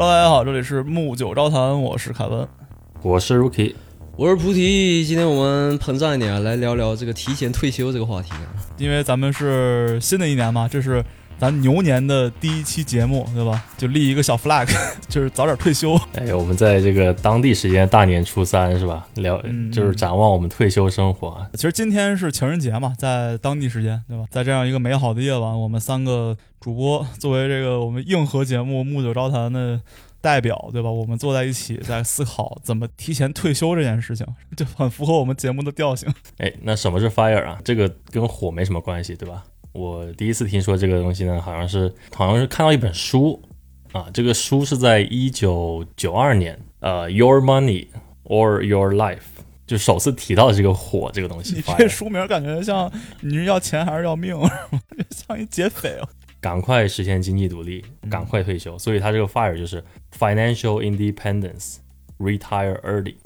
Hello，大家好，这里是木九招谈，我是凯文。我是 Rookie，我是菩提，今天我们膨胀一点啊，来聊聊这个提前退休这个话题啊。因为咱们是新的一年嘛，这是咱牛年的第一期节目，对吧？就立一个小 flag，就是早点退休。哎，我们在这个当地时间大年初三是吧？聊嗯就是展望我们退休生活啊。其实今天是情人节嘛，在当地时间，对吧？在这样一个美好的夜晚，我们三个主播作为这个我们硬核节目《木九招谈》的代表，对吧？我们坐在一起在思考怎么提前退休这件事情，就很符合我们节目的调性。哎，那什么是 fire 啊？这个跟火没什么关系，对吧？我第一次听说这个东西呢，好像是好像是看到一本书啊，这个书是在一九九二年，呃，Your Money or Your Life 就首次提到这个火这个东西。你这书名感觉像你是要钱还是要命，像一劫匪啊！赶快实现经济独立，赶快退休，所以它这个 fire 就是 financial independence，retire early。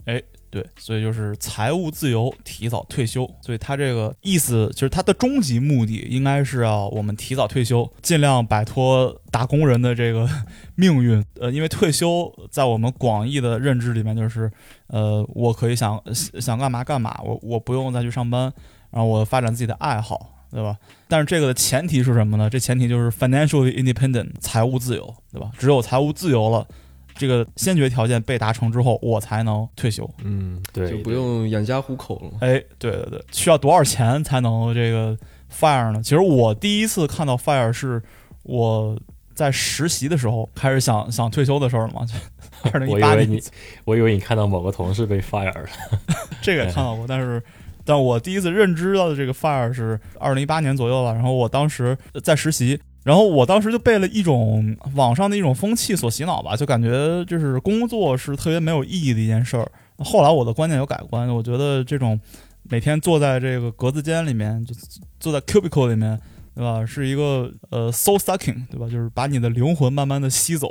对，所以就是财务自由，提早退休。所以他这个意思就是他的终极目的应该是要我们提早退休，尽量摆脱打工人的这个 命运。呃，因为退休在我们广义的认知里面就是，呃，我可以想想干嘛干嘛，我我不用再去上班，然后我发展自己的爱好，对吧？但是这个的前提是什么呢？这前提就是 financially independent，财务自由，对吧？只有财务自由了。这个先决条件被达成之后，我才能退休。嗯，对，就不用养家糊口了嘛。哎，对对对，需要多少钱才能这个 fire 呢？其实我第一次看到 fire 是我在实习的时候开始想想退休的事儿了嘛，就 二零我一八年以为你，我以为你看到某个同事被 fire 了。这个也看到过，但是。但我第一次认知到的这个 fire 是二零一八年左右吧，然后我当时在实习，然后我当时就被了一种网上的一种风气所洗脑吧，就感觉就是工作是特别没有意义的一件事儿。后来我的观念有改观，我觉得这种每天坐在这个格子间里面，就坐在 cubicle 里面，对吧？是一个呃 soul sucking，对吧？就是把你的灵魂慢慢的吸走。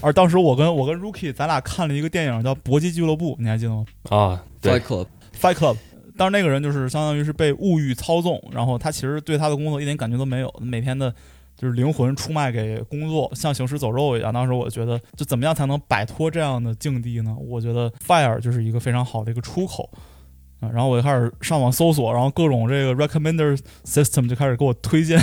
而当时我跟我跟 Rookie 咱俩看了一个电影叫《搏击俱乐部》，你还记得吗？啊，对 Fight Club，Fight Club。当时那个人就是相当于是被物欲操纵，然后他其实对他的工作一点感觉都没有，每天的就是灵魂出卖给工作，像行尸走肉一样。当时我觉得，就怎么样才能摆脱这样的境地呢？我觉得 Fire 就是一个非常好的一个出口啊。然后我就开始上网搜索，然后各种这个 recommender system 就开始给我推荐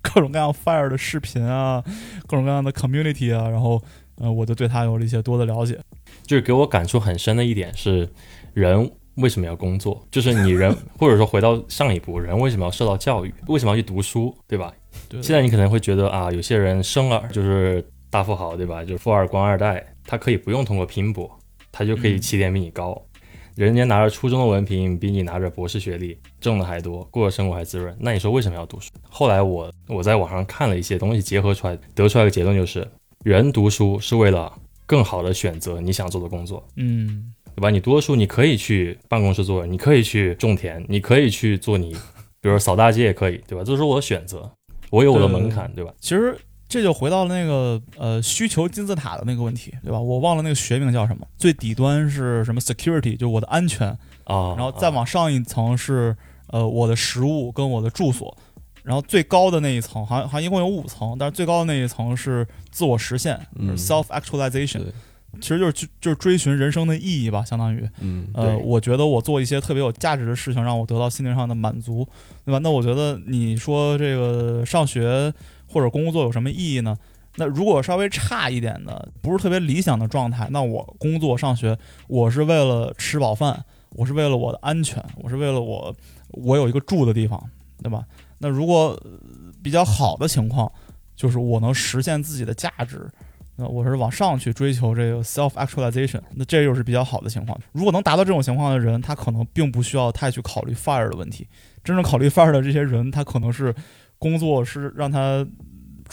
各种各样 Fire 的视频啊，各种各样的 community 啊，然后呃，我就对他有了一些多的了解。就是给我感触很深的一点是，人为什么要工作？就是你人，或者说回到上一步，人为什么要受到教育？为什么要去读书？对吧？对现在你可能会觉得啊，有些人生了就是大富豪，对吧？就是富二官二代，他可以不用通过拼搏，他就可以起点比你高。人家拿着初中的文凭，比你拿着博士学历，挣的还多，过的生活还滋润。那你说为什么要读书？后来我我在网上看了一些东西，结合出来，得出来一个结论就是，人读书是为了更好的选择你想做的工作。嗯，对吧？你读了书，你可以去办公室做，你可以去种田，你可以去做你，比如说扫大街也可以，对吧？这是我的选择，我有我的门槛，对吧？其实这就回到了那个呃需求金字塔的那个问题，对吧？我忘了那个学名叫什么，最底端是什么 security，就是我的安全，啊，然后再往上一层是呃我的食物跟我的住所，然后最高的那一层好像好像一共有五层，但是最高的那一层是自我实现、嗯。self actualization，对其实就是就就是追寻人生的意义吧，相当于。嗯，呃，我觉得我做一些特别有价值的事情，让我得到心灵上的满足，对吧？那我觉得你说这个上学或者工作有什么意义呢？那如果稍微差一点的，不是特别理想的状态，那我工作上学，我是为了吃饱饭，我是为了我的安全，我是为了我我有一个住的地方，对吧？那如果呃比较好的情况，就是我能实现自己的价值，那我是往上去追求这个 self actualization，那这又是比较好的情况。如果能达到这种情况的人，他可能并不需要太去考虑 fire 的问题。真正考虑 fire 的这些人，他可能是工作是让他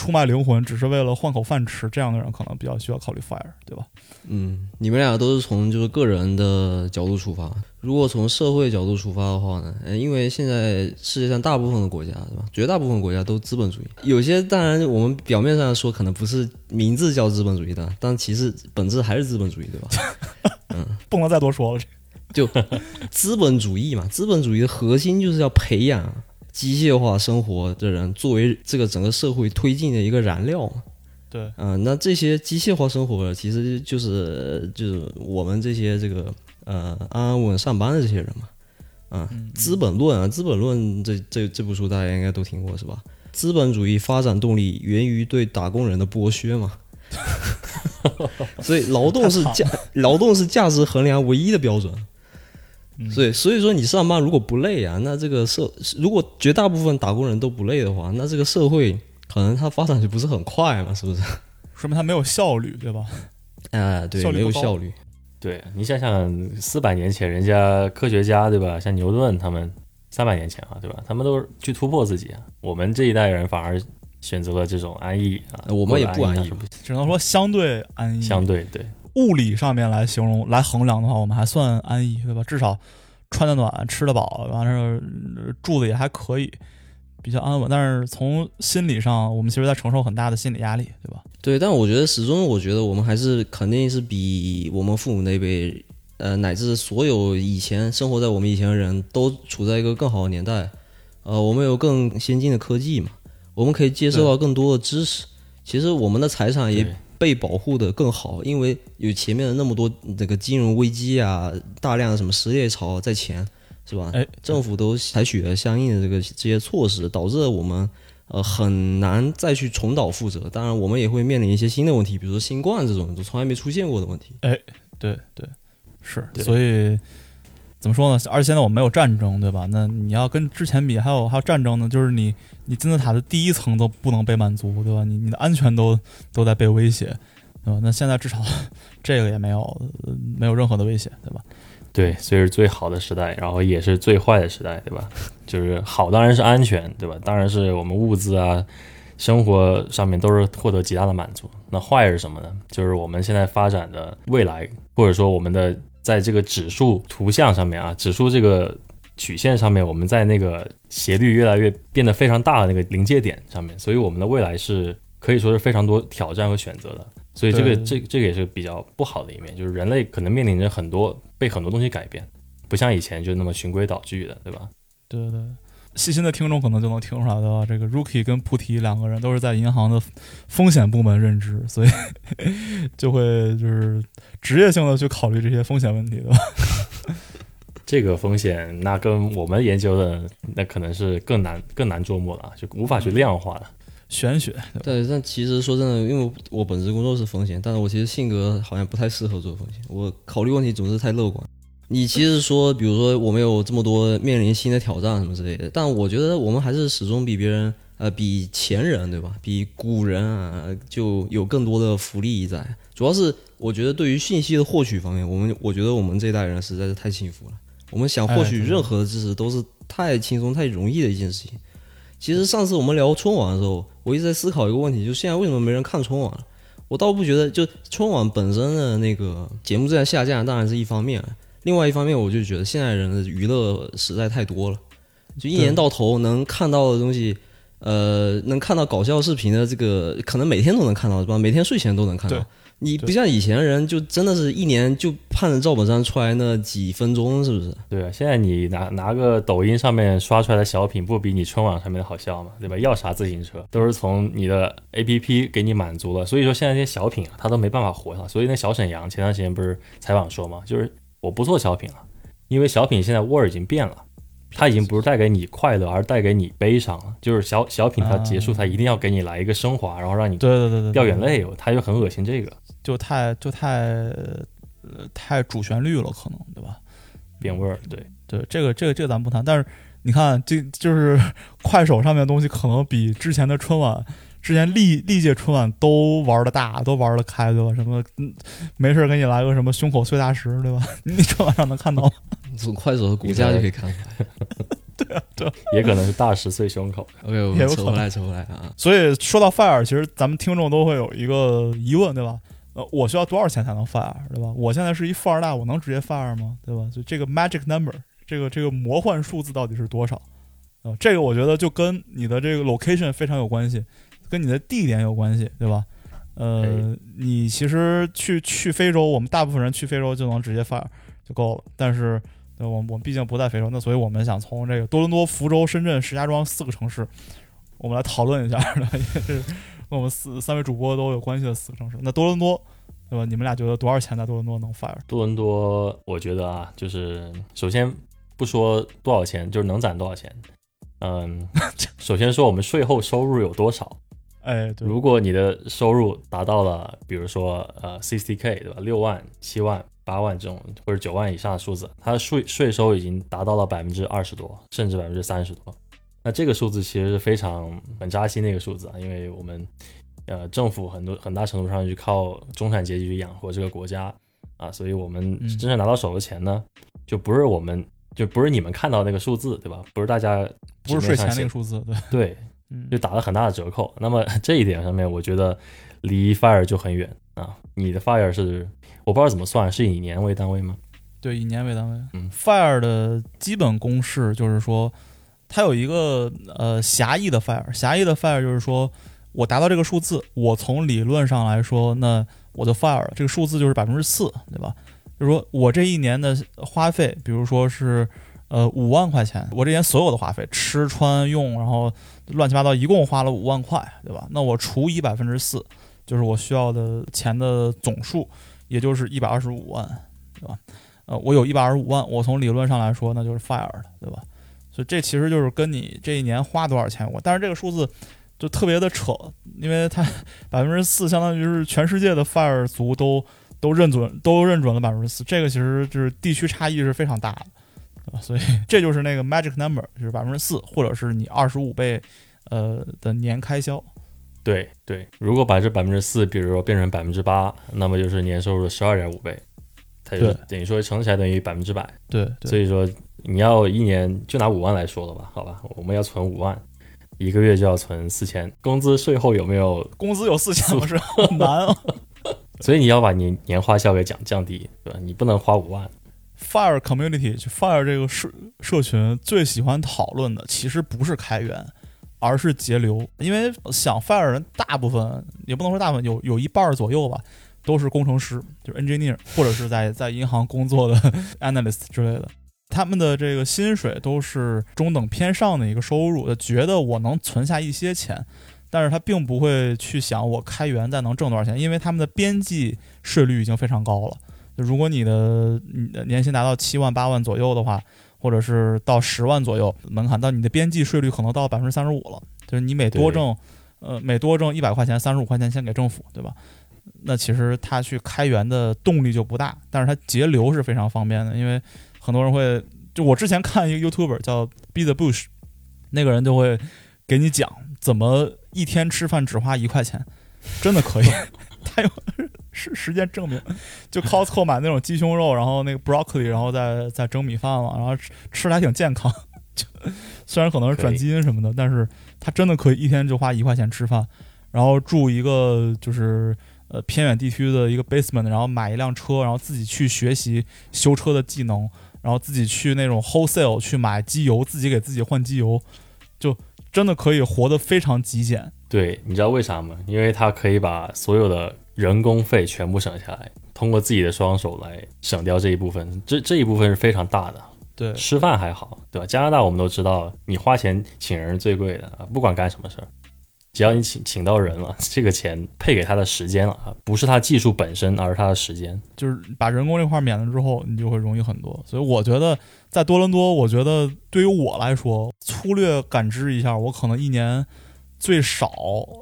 出卖灵魂，只是为了换口饭吃，这样的人可能比较需要考虑 fire，对吧？嗯，你们俩都是从就是个人的角度出发。如果从社会角度出发的话呢，呃因为现在世界上大部分的国家，对吧？绝大部分国家都资本主义，有些当然我们表面上说可能不是名字叫资本主义的，但其实本质还是资本主义，对吧？嗯不能再多说了。就 资本主义嘛，资本主义的核心就是要培养机械化生活的人作为这个整个社会推进的一个燃料嘛。对，嗯、那这些机械化生活其实就是就是我们这些这个呃安安稳稳上班的这些人嘛，啊、嗯资本论啊，《资本论》这这这部书大家应该都听过是吧？资本主义发展动力源于对打工人的剥削嘛，所以劳动是价劳动是价值衡量唯一的标准。嗯所以所以说你上班如果不累啊，那这个社如果绝大部分打工人都不累的话，那这个社会可能它发展就不是很快嘛，是不是？说明它没有效率，对吧？哎，对，没有效率。对你想想，四百年前人家科学家对吧，像牛顿他们三百年前啊，对吧？他们都是去突破自己啊。我们这一代人反而选择了这种安逸啊，我们也不安逸只能说相对安逸。相对对物理上面来形容、来衡量的话，我们还算安逸，对吧？至少穿得暖、吃得饱，完事儿呃住的也还可以，比较安稳。但是从心理上，我们其实在承受很大的心理压力，对吧？对，但我觉得始终，我觉得我们还是肯定是比我们父母那辈，呃，乃至所有以前生活在我们以前的人都处在一个更好的年代。呃，我们有更先进的科技嘛，我们可以接受到更多的知识。其实我们的财产也对被保护的更好，因为有前面的那么多这个金融危机啊，大量的什么失业潮在前，是吧？哎，政府都采取了相应的这个这些措施，导致了我们呃很难再去重蹈覆辙。当然，我们也会面临一些新的问题，比如说新冠这种就从来没出现过的问题。哎对对，是。所以怎么说呢？而且现在我们没有战争，对吧？那你要跟之前比，还有还有战争呢，就是你你金字塔的第一层都不能被满足，对吧？你你的安全都都在被威胁，对吧？那现在至少 这个也没有没有任何的威胁，对吧？对，所以是最好的时代，然后也是最坏的时代，对吧？就是好当然是安全，对吧？当然是我们物资啊、生活上面都是获得极大的满足。那坏是什么呢？就是我们现在发展的未来，或者说我们的在这个指数图像上面啊，指数这个曲线上面，我们在那个斜率越来越变得非常大的那个临界点上面，所以我们的未来是可以说是非常多挑战和选择的。所以这个对这这个也是比较不好的一面，就是人类可能面临着很多被很多东西改变，不像以前就那么循规蹈矩的，对吧？对对，细心的听众可能就能听出来的吧。这个 Rookie 跟菩提两个人都是在银行的风险部门任职，所以 就会就是职业性的去考虑这些风险问题，对吧？这个风险那跟我们研究的那可能是更难更难琢磨了啊，就无法去量化了。玄学，对？对，但其实说真的，因为我本职工作是风险，但是我其实性格好像不太适合做风险，我考虑问题总是太乐观。你其实说，比如说我们有这么多面临新的挑战什么之类的，但我觉得我们还是始终比别人，呃，比前人对吧？比古人啊，就有更多的福利在。主要是我觉得对于信息的获取方面，我们我觉得我们这一代人实在是太幸福了。我们想获取任何的知识都是太轻松、太容易的一件事情。其实上次我们聊春晚的时候，我一直在思考一个问题，就现在为什么没人看春晚？我倒不觉得，就春晚本身的那个节目质量下降，当然是一方面，另外一方面，我就觉得现在人的娱乐实在太多了，就一年到头能看到的东西，呃，能看到搞笑视频的这个，可能每天都能看到，是吧？每天睡前都能看到。你不像以前人，就真的是一年就盼着赵本山出来那几分钟，是不是？对啊，现在你拿拿个抖音上面刷出来的小品，不比你春晚上面的好笑吗？对吧？要啥自行车都是从你的 A P P 给你满足了，所以说现在这些小品啊，他都没办法活了。所以那小沈阳前段时间不是采访说嘛，就是我不做小品了，因为小品现在味儿已经变了。它已经不是带给你快乐，而是带给你悲伤了。就是小小品它结束，啊它一定要给你来一个升华，然后让你对对对对，掉眼泪，他就很恶心这个就太就太呃太主旋律了，可能对吧？变味儿。对，对，这个这个这个咱不谈，但是你看，这就是快手上面的东西，可能比之前的春晚、之前历历届春晚都玩的大，都玩的开，对吧？什么嗯，没事儿给你来个什么胸口碎大石，对吧？你春晚上能看到吗？从快手的股价就可以看出来。对啊，对也可能是大石碎胸口。OK，我也有可能们扯回来，扯回来啊。所以说到 fire，其实咱们听众都会有一个疑问，对吧？呃，我需要多少钱才能 fire，对吧？我现在是一富二代，我能直接 fire 吗？对吧？就这个 magic number，这个这个魔幻数字到底是多少？啊、这个我觉得就跟你的这个 location 非常有关系，跟你的地点有关系，对吧？呃，你其实去去非洲，我们大部分人去非洲就能直接 fire 就够了，但是。对我们我们毕竟不在非洲，那所以我们想从这个多伦多、福州、深圳、石家庄四个城市，我们来讨论一下，因为这是跟我们四三位主播都有关系的四个城市。那多伦多，对吧？你们俩觉得多少钱在多伦多能 fire？多伦多，我觉得啊，就是首先不说多少钱，就是能攒多少钱。嗯，首先说我们税后收入有多少。哎，对，如果你的收入达到了，比如说呃 sixty k 对吧，六万、七万、八万这种或者九万以上的数字，它的税税收已经达到了百分之二十多，甚至百分之三十多。那这个数字其实是非常很扎心的一个数字啊，因为我们呃政府很多很大程度上去靠中产阶级去养活这个国家啊，所以我们嗯。真正拿到手的钱呢，就不是我们就不是你们看到那个数字对吧？不是大家不是税前那个数字，对，就打了很大的折扣。那么 这一点上面，我觉得离 fire 就很远啊。你的 fire 是我不知道怎么算，是以年为单位吗？对，以年为单位。嗯 fire 的基本公式就是说，它有一个呃狭义的 fire，狭义的 fire 就是说我达到这个数字，我从理论上来说，那我的 fire 了。这个数字就是百分之四，对吧？就是说我这一年的花费，比如说是呃五万块钱，我这一年所有的花费，吃穿用，然后乱七八糟，一共花了五万块，对吧？那我除以百分之四，就是我需要的钱的总数，也就是一百二十五万，对吧？呃，我有一百二十五万，我从理论上来说，那就是 fire 的，对吧？所以这其实就是跟你这一年花多少钱我，但是这个数字就特别的扯，因为它 百分之四相当于是全世界的 fire 族都都认准都认准了百分之四，这个其实就是地区差异是非常大的，所以这就是那个 magic number，就是百分之四，或者是你二十五倍呃的年开销。对对，如果把这百分之四，比如说变成百分之八，那么就是年收入的十二点五倍，它就等于说乘起来等于百分之百。对对所以说你要一年就拿五万来说了吧，好吧，我们要存五万，一个月就要存四千，工资税后有没有？工资有四千不是很难啊。所以你要把你年花销给降降低，对吧？你不能花五万。Fire Community 就 Fire 这个社社群最喜欢讨论的，其实不是开源，而是节流。因为想 Fire 人大部分也不能说大部分，有有一半儿左右吧，都是工程师，就是 engineer，或者是在在银行工作的 analyst 之类的。他们的这个薪水都是中等偏上的一个收入，觉得我能存下一些钱，但是他并不会去想我开源再能挣多少钱，因为他们的边际税率已经非常高了。就如果你的你的年薪达到七万八万左右的话，或者是到十万左右门槛，到你的边际税率可能到百分之三十五了，就是你每多挣，呃，每多挣一百块钱，三十五块钱先给政府，对吧？那其实他去开源的动力就不大，但是他节流是非常方便的，因为很多人会，就我之前看一个 YouTuber 叫 Be the Bush，那个人就会给你讲怎么一天吃饭只花一块钱，真的可以，他有实实践证明，就 Costco 买那种鸡胸肉，然后那个 broccoli，然后再再蒸米饭嘛，然后吃吃的还挺健康，就虽然可能是转基因什么的，但是他真的可以一天就花一块钱吃饭，然后住一个就是呃偏远地区的一个 basement，然后买一辆车，然后自己去学习修车的技能，然后自己去那种 wholesale 去买机油，自己给自己换机油，就真的可以活得非常极简。对，你知道为啥吗？因为他可以把所有的人工费全部省下来，通过自己的双手来省掉这一部分，这这一部分是非常大的。对吃饭还好，对吧？加拿大我们都知道，你花钱请人是最贵的啊，不管干什么事儿，只要你请请到人了，这个钱配给他的时间了啊，不是他技术本身，而是他的时间。就是把人工这块免了之后，你就会容易很多。所以我觉得在多伦多，我觉得对于我来说，粗略感知一下，我可能一年最少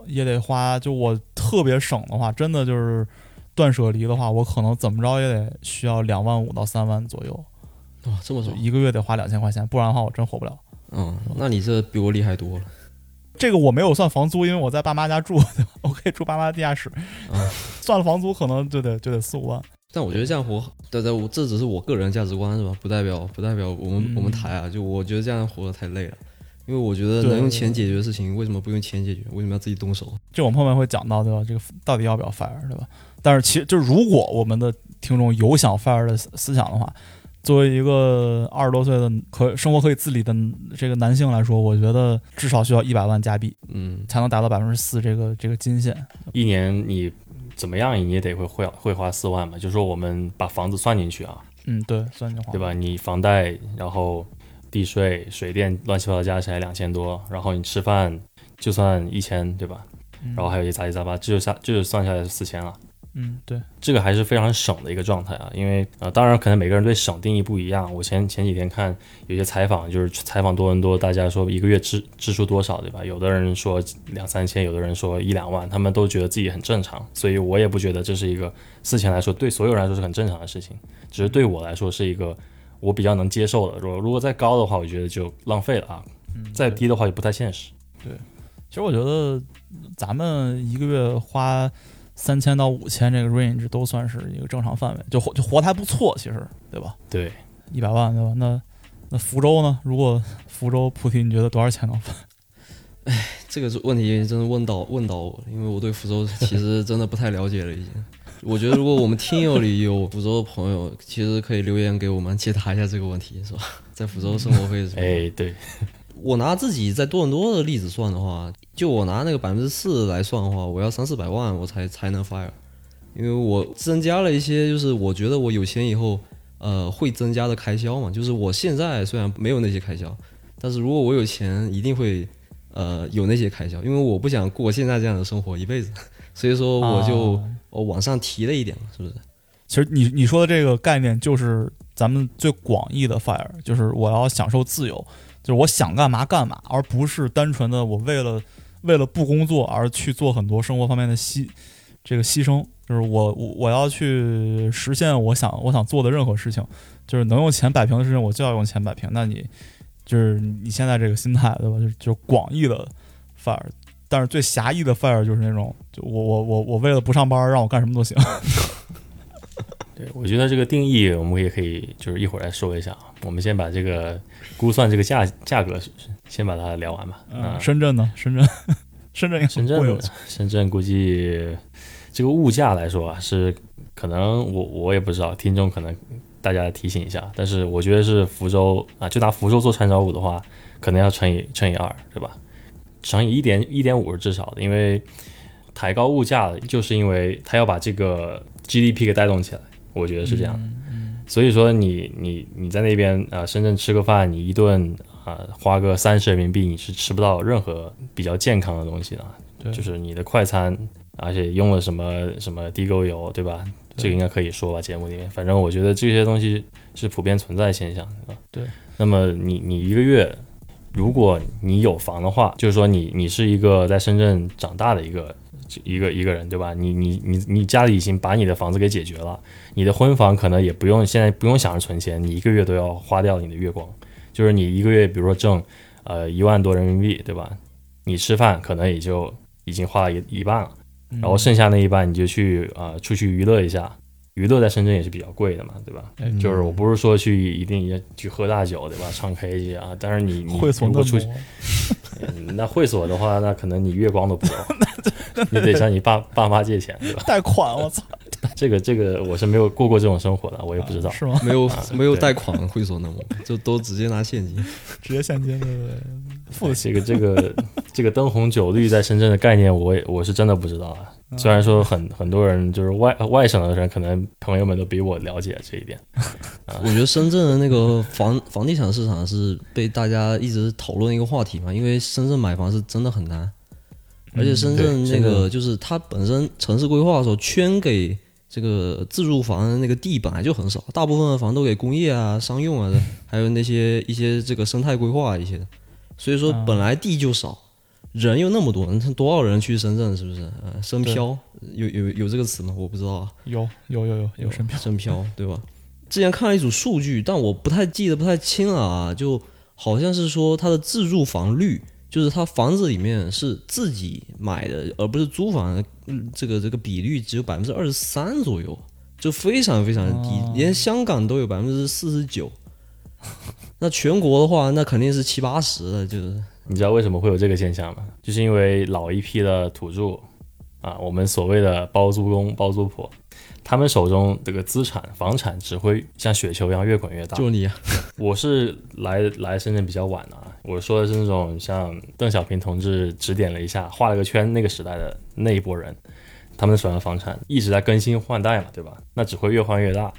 也得花，就我特别省的话，真的就是断舍离的话，我可能怎么着也得需要两万五到三万左右，哇，这么少，一个月得花两千块钱，不然的话我真活不了。嗯，那你这比我厉害多了。这个我没有算房租，因为我在爸妈家住，对 吧我可以住爸妈地下室。嗯 算了房租，可能就得就得四五万。但我觉得这样活，对对，我这只是我个人价值观是吧？不代表不代表我们、嗯我们台啊，就我觉得这样活得太累了。因为我觉得能用钱解决的事情，为什么不用钱解决？为什么要自己动手？就我们后面会讲到，对吧？这个到底要不要 fire，对吧？但是其实就如果我们的听众有想 fire 的思思想的话，作为一个二十多岁的可生活可以自理的这个男性来说，我觉得至少需要一百万加币嗯，才能达到百分之四这个这个金线。一年你怎么样，你也得会会会花四万吧，就说我们把房子算进去啊，嗯，对，算进去对吧？你房贷，然后地税、水电乱七八糟加起来两千多，然后你吃饭就算一千，对吧？嗯然后还有一些杂七杂八，这就下这就算下来是四千了。嗯，对，这个还是非常省的一个状态啊，因为呃，当然可能每个人对省定义不一样。我前前几天看有些采访，就是采访多伦多，大家说一个月支支出多少，对吧？有的人说两三千，有的人说一两万，他们都觉得自己很正常，所以我也不觉得这是一个四千来说对所有人来说是很正常的事情，只是对我来说是一个我比较能接受的。如果如果再高的话，我觉得就浪费了啊；嗯，再低的话就不太现实。对其实我觉得咱们一个月花三千到五千这个 range 都算是一个正常范围，就活就活得还不错，其实对吧？对，一百万对吧？那那福州呢？如果福州菩提，你觉得多少钱能分？这个问题真的问到问到我，因为我对福州其实真的不太了解了已经。我觉得如果我们听友里有福州的朋友，其实可以留言给我们解答一下这个问题，是吧？在福州生活费是什么？哎，对，我拿自己在多伦多的例子算的话，就我拿那个百分之四来算的话，我要三四百万我才才能 fire，因为我增加了一些，就是我觉得我有钱以后，呃，会增加的开销嘛。就是我现在虽然没有那些开销，但是如果我有钱，一定会呃有那些开销，因为我不想过现在这样的生活一辈子，所以说我就、啊我往上提了一点，是不是？其实你你说的这个概念就是咱们最广义的 fire，就是我要享受自由，就是我想干嘛干嘛，而不是单纯的我为了为了不工作而去做很多生活方面的牺这个牺牲，就是我我我要去实现我想我想做的任何事情，就是能用钱摆平的事情，我就要用钱摆平。那你就是你现在这个心态，对吧？就是就广义的 fire。但是最狭义的 fire 就是那种，就我我我我为了不上班，让我干什么都行。对，我觉得这个定义我们也可以就是一会儿来说一下啊。我们先把这个估算这个价价格先把它聊完吧。啊嗯，深圳呢？深圳，深圳深圳深圳估计这个物价来说啊，是可能我我也不知道，听众可能大家提醒一下。但是我觉得是福州啊，就拿福州做参照物的话，可能要乘以乘以二，对吧？乘以一点一点五是至少的，因为抬高物价，就是因为它要把这个 GDP 给带动起来，我觉得是这样的。所以说你你你在那边啊、呃深圳吃个饭，你一顿啊、花个三十人民币，你是吃不到任何比较健康的东西的。对就是你的快餐，而且用了什么什么地沟油，对吧？这个应该可以说吧，节目里面。反正我觉得这些东西是普遍存在的现象，对吧？对。那么你你一个月，如果你有房的话，就是说你你是一个在深圳长大的一个一个一个人，对吧？你你你你家里已经把你的房子给解决了，你的婚房可能也不用现在不用想着存钱，你一个月都要花掉你的月光，就是你一个月比如说挣呃一万多人民币，对吧？你吃饭可能也就已经花了一一半了，嗯然后剩下那一半你就去啊、呃出去娱乐一下，娱乐在深圳也是比较贵的嘛，对吧？哎就是我不是说去一定要去喝大酒，对吧？唱 K 去啊，但是你你会所那么如果出去，嗯那会所的话，那可能你月光都不够，你得向你爸 爸妈借钱，对吧？贷款，我操，这个这个我是没有过过这种生活的，我也不知道。是吗？没有啊没有贷款会所那么，就都直接拿现金。直接现金，对对对，付。这个这个这个灯红酒绿在深圳的概念，我也我是真的不知道啊。虽然说很很多人就是外外省的人，可能朋友们都比我了解这一点。我觉得深圳的那个房房地产市场是被大家一直讨论一个话题嘛，因为深圳买房是真的很难，而且深圳那个就是它本身城市规划的时候圈给这个自住房的那个地本来就很少，大部分的房都给工业啊、商用啊的，还有那些一些这个生态规划一些的，所以说啊本来地就少，人又那么多，你看多少人去深圳是不是？呃，深漂有有有这个词吗？我不知道啊。有有有有有深漂，深漂，对吧？之前看了一组数据，但我不太记得不太清了啊，就好像是说它的自住房率，就是他房子里面是自己买的，而不是租房，嗯这个这个比率只有百分之二十三左右，就非常非常的低，哦连香港都有百分之四十九。那全国的话，那肯定是七八十了，就是你知道为什么会有这个现象吗？就是因为老一批的土著啊，我们所谓的包租公、包租婆，他们手中这个资产、房产只会像雪球一样越滚越大。就你啊，我是来来深圳比较晚的啊，我说的是那种像邓小平同志指点了一下，画了个圈那个时代的那一波人，他们手上的房产一直在更新换代嘛，对吧？那只会越换越大，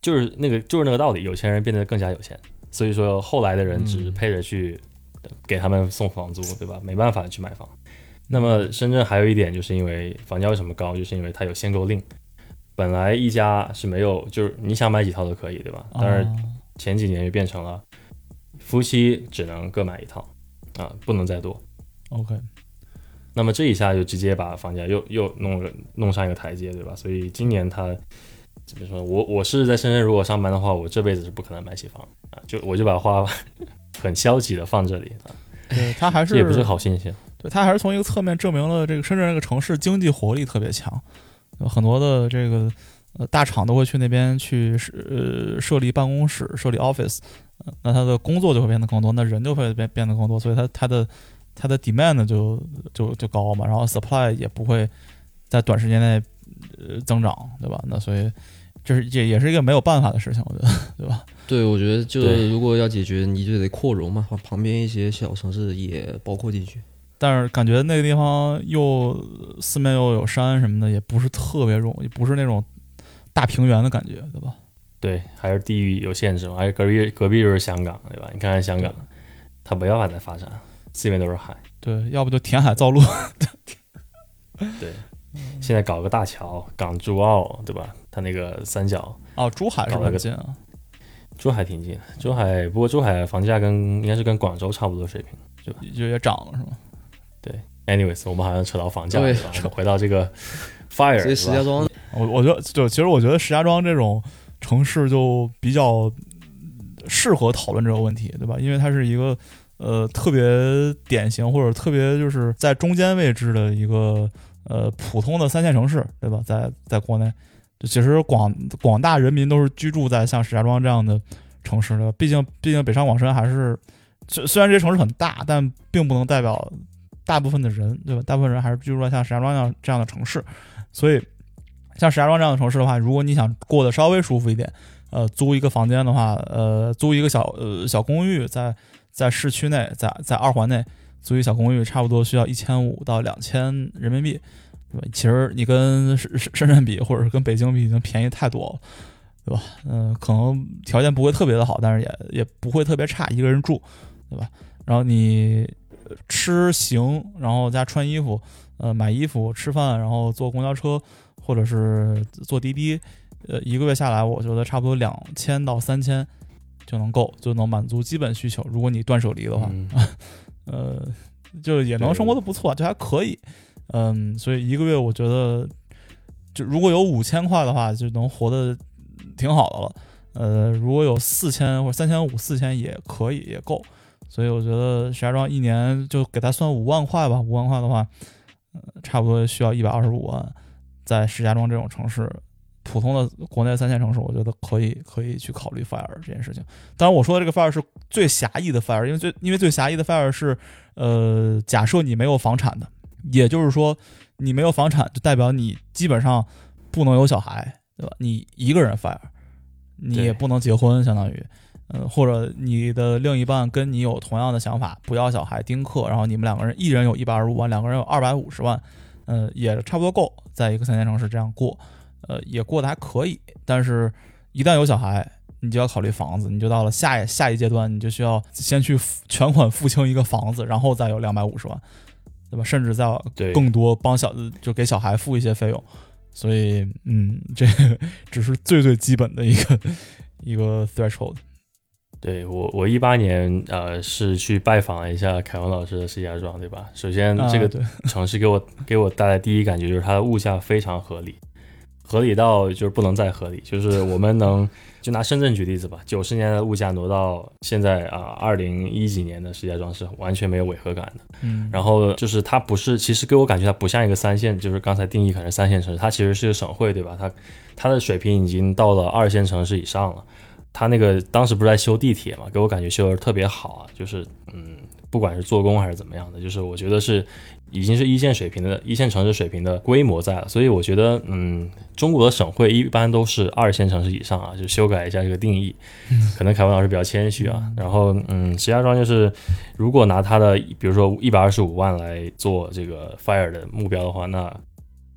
就是那个就是那个道理，有钱人变得更加有钱，所以说后来的人只是配着去给他们送房租，对吧？没办法去买房。那么深圳还有一点，就是因为房价为什么高，就是因为它有限购令。本来一家是没有，就是你想买几套都可以，对吧？但是哦前几年就变成了夫妻只能各买一套，啊，不能再多。OK，那么这一下就直接把房价又又弄了弄上一个台阶，对吧？所以今年他怎么说？我我是在深圳，如果上班的话，我这辈子是不可能买起房啊，就我就把话 很消极的放这里啊，对，他还是这也不是好现象。对，他还是从一个侧面证明了这个深圳这个城市经济活力特别强，有很多的这个呃大厂都会去那边去呃设立办公室、设立 office，、呃、那他的工作就会变得更多，那人就会变变得更多，所以他他的他的 demand 就就就高嘛，然后 supply 也不会在短时间内呃增长，对吧？那所以这是也也是一个没有办法的事情，我觉得，对吧？对，我觉得就是如果要解决，你就得扩容嘛，把旁边一些小城市也包括进去。但是感觉那个地方又四面又有山什么的，也不是特别容易，不是那种大平原的感觉，对吧？对，还是地域有限制嘛，而且隔壁隔壁就是香港，对吧？你看看香港，它没办法再发展，四面都是海，对，要不就填海造陆，对，现在搞个大桥，港珠澳，对吧？它那个三角，哦，珠海是很近啊？珠海挺近，珠海不过珠海房价跟应该是跟广州差不多水平。就也涨了是吗？Anyways，我们好像扯到房价对了，回到这个 fire，所以石家庄我我觉得就其实我觉得石家庄这种城市就比较适合讨论这个问题，对吧？因为它是一个呃特别典型或者特别就是在中间位置的一个呃普通的三线城市，对吧？在在国内，就其实广广大人民都是居住在像石家庄这样的城市的，毕竟毕竟北上广深还是虽虽然这些城市很大，但并不能代表大部分的人，对吧？大部分人还是居住在像石家庄这样这样的城市，所以像石家庄这样的城市的话，如果你想过得稍微舒服一点，呃，租一个房间的话，呃，租一个小呃小公寓在在市区内，在在二环内租一小公寓，差不多需要一千五到两千人民币，对吧？其实你跟深深圳比，或者是跟北京比，已经便宜太多了，对吧？嗯、可能条件不会特别的好，但是也也不会特别差，一个人住，对吧？然后你吃行，然后加穿衣服，呃，买衣服、吃饭，然后坐公交车或者是坐滴滴，呃，一个月下来，我觉得差不多两千到三千就能够，就能满足基本需求。如果你断舍离的话，嗯 呃，就也能生活的不错，就还可以。嗯，所以一个月我觉得，就如果有五千块的话，就能活得挺好的了。呃，如果有四千或者三千五、四千也可以，也够。所以我觉得石家庄一年就给他算五万块吧，五万块的话，呃，差不多需要一百二十五万，在石家庄这种城市，普通的国内三线城市，我觉得可以可以去考虑 fire 这件事情。当然，我说的这个 fire 是最狭义的 fire，因为最因为最狭义的 fire 是，呃，假设你没有房产的，也就是说你没有房产，就代表你基本上不能有小孩，对吧？你一个人 fire，你也不能结婚，相当于。呃，或者你的另一半跟你有同样的想法，不要小孩丁克，然后你们两个人一人有一百二十五万，两个人有二百五十万，呃，也差不多够，在一个三线城市这样过，呃，也过得还可以。但是，一旦有小孩，你就要考虑房子，你就到了下一下一阶段，你就需要先去付全款付清一个房子，然后再有两百五十万，对吧？甚至再，更多帮小就给小孩付一些费用，所以嗯，这个 只是最最基本的一个一个 threshold。对我，我一八年呃是去拜访了一下凯文老师的石家庄，对吧？首先，啊这个城市给我给我带来第一感觉就是它的物价非常合理，合理到就是不能再合理。就是我们能就拿深圳举例子吧，九十年的物价挪到现在啊二零一几年的石家庄是完全没有违和感的。嗯，然后就是它不是，其实给我感觉它不像一个三线，就是刚才定义可能是三线城市，它其实是个省会，对吧？它它的水平已经到了二线城市以上了。它那个当时不是在修地铁嘛，给我感觉修的特别好啊，就是嗯，不管是做工还是怎么样的，就是我觉得是已经是一线水平的一线城市水平的规模在了，所以我觉得嗯，中国的省会一般都是二线城市以上啊，就修改一下这个定义，可能凯文老师比较谦虚啊，然后嗯，石家庄就是如果拿他的比如说一百二十五万来做这个 fire 的目标的话，那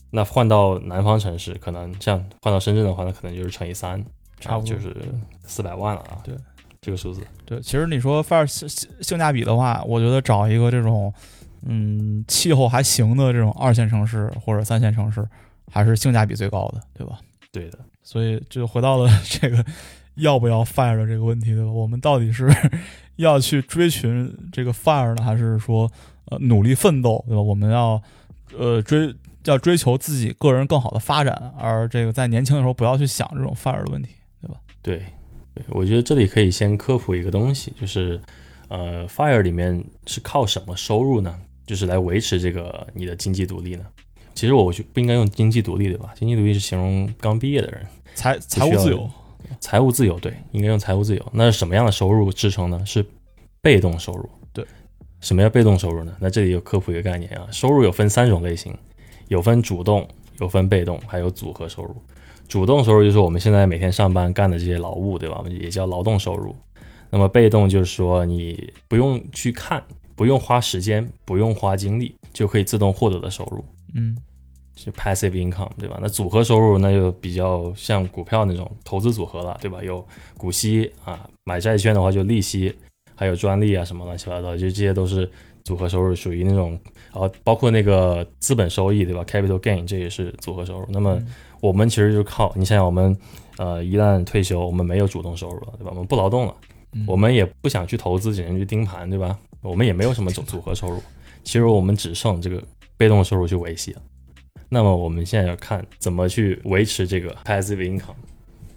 那换到南方城市，可能像换到深圳的话，那可能就是乘以三。差不多就是四百万了啊。对，这个数字，对，其实你说 fire 性性性价比的话，我觉得找一个这种嗯，气候还行的这种二线城市或者三线城市，还是性价比最高的，对吧？对的，所以就回到了 这个要不要 fire 的这个问题，对吧？我们到底是 要去追寻这个 fire 呢，还是说呃努力奋斗，对吧？我们要呃追要追求自己个人更好的发展，而这个在年轻的时候不要去想这种 fire 的问题，对，我觉得这里可以先科普一个东西，就是呃，fire 里面是靠什么收入呢？就是来维持这个你的经济独立呢？其实我就不应该用经济独立，对吧？经济独立是形容刚毕业的人，财财务自由，财务自由，对，应该用财务自由。那是什么样的收入支撑呢？是被动收入。对，什么叫被动收入呢？那这里有科普一个概念啊，收入有分三种类型，有分主动，有分被动，还有组合收入。主动收入就是我们现在每天上班干的这些劳务，对吧？也叫劳动收入。那么被动就是说你不用去看，不用花时间，不用花精力，就可以自动获得的收入。嗯，是 passive income，对吧？那组合收入那就比较像股票那种投资组合了，对吧？有股息啊，买债券的话就利息，还有专利啊什么乱七八糟，就这些都是组合收入，属于那种，然后包括那个资本收益，对吧？capital gain 这也是组合收入。那么我们其实就靠你想想，我们呃一旦退休，我们没有主动收入了，对吧？我们不劳动了，我们也不想去投资，只能去盯盘，对吧？我们也没有什么组组合收入，其实我们只剩这个。被动收入去维系了，那么我们现在要看怎么去维持这个 passive income。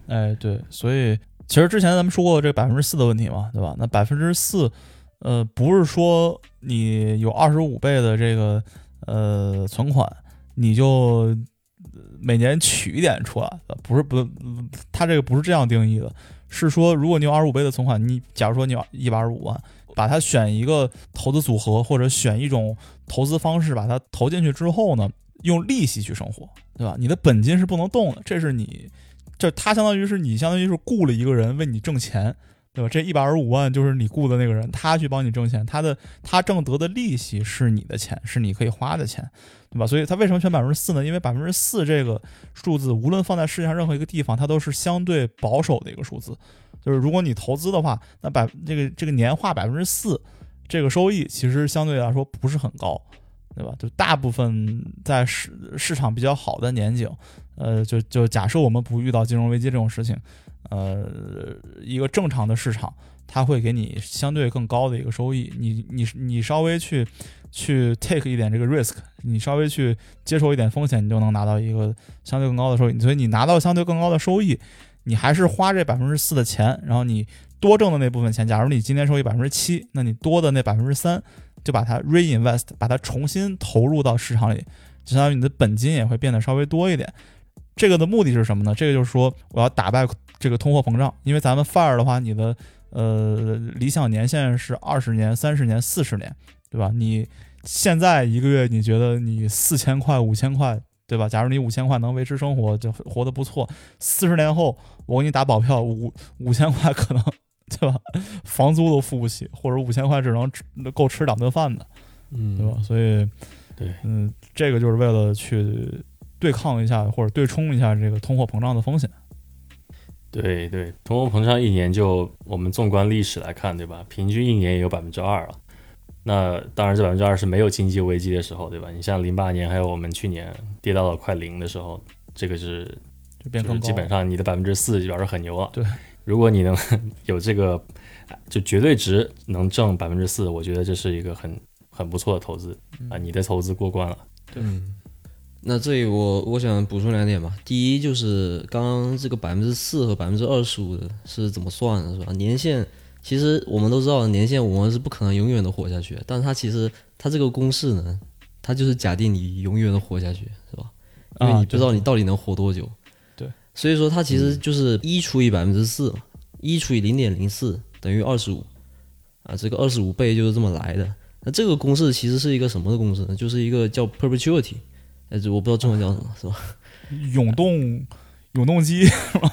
哎，对，所以其实之前咱们说过这百分之四的问题嘛，对吧？那百分之四，呃，不是说你有二十五倍的这个呃存款，你就每年取一点出来，不是不，他这个不是这样定义的，是说如果你有二十五倍的存款，你假如说你有一百二十五万。把它选一个投资组合，或者选一种投资方式，把它投进去之后呢，用利息去生活，对吧？你的本金是不能动的，这是你，就他相当于是你相当于是雇了一个人为你挣钱，对吧？这一百二十五万就是你雇的那个人，他去帮你挣钱，他的他挣得的利息是你的钱，是你可以花的钱，对吧？所以他为什么选百分之四呢？因为百分之四这个数字，无论放在世界上任何一个地方，它都是相对保守的一个数字。就是如果你投资的话，那百这个这个年化百分之四，这个收益其实相对来说不是很高，对吧？就大部分在市市场比较好的年景，呃，就就假设我们不遇到金融危机这种事情，呃，一个正常的市场，它会给你相对更高的一个收益。你你你稍微去去 take 一点这个 risk，你稍微去接受一点风险，你就能拿到一个相对更高的收益。所以你拿到相对更高的收益。你还是花这百分之四的钱，然后你多挣的那部分钱，假如你今天收益百分之七，那你多的那百分之三就把它 reinvest，把它重新投入到市场里，就相当于你的本金也会变得稍微多一点。这个的目的是什么呢？这个就是说我要打败这个通货膨胀，因为咱们 fire 的话，你的呃理想年限是二十年、三十年、四十年，对吧？你现在一个月你觉得你四千块、五千块？对吧？假如你五千块能维持生活，就活得不错。四十年后，我给你打保票，五五千块可能，对吧？房租都付不起，或者五千块只能够吃两顿饭的，嗯，对吧？所以，对，嗯，这个就是为了去对抗一下或者对冲一下这个通货膨胀的风险。对对，通货膨胀一年就我们纵观历史来看，对吧？平均一年也有百分之二了。那当然，这百分之二是没有经济危机的时候，对吧？你像零八年，还有我们去年跌到了快零的时候，这个是就变基本上你的百分之四就表示很牛了。对，如果你能 有这个就绝对值能挣百分之四，我觉得这是一个很很不错的投资啊！你的投资过关了。对，那这里我我想补充两点吧。第一就是刚刚这个百分之四和百分之二十五的是怎么算的，是吧？年限。其实我们都知道，年限我们是不可能永远的活下去。但是它其实它这个公式呢，它就是假定你永远的活下去，是吧？因为你不知道你到底能活多久。对。所以说它其实就是一除以百分之四，一除以零点零四等于二十五，啊，这个二十五倍就是这么来的。那这个公式其实是一个什么的公式呢？就是一个叫 perpetuity，哎，我不知道中文叫什么，是吧？永动。永动机是吧？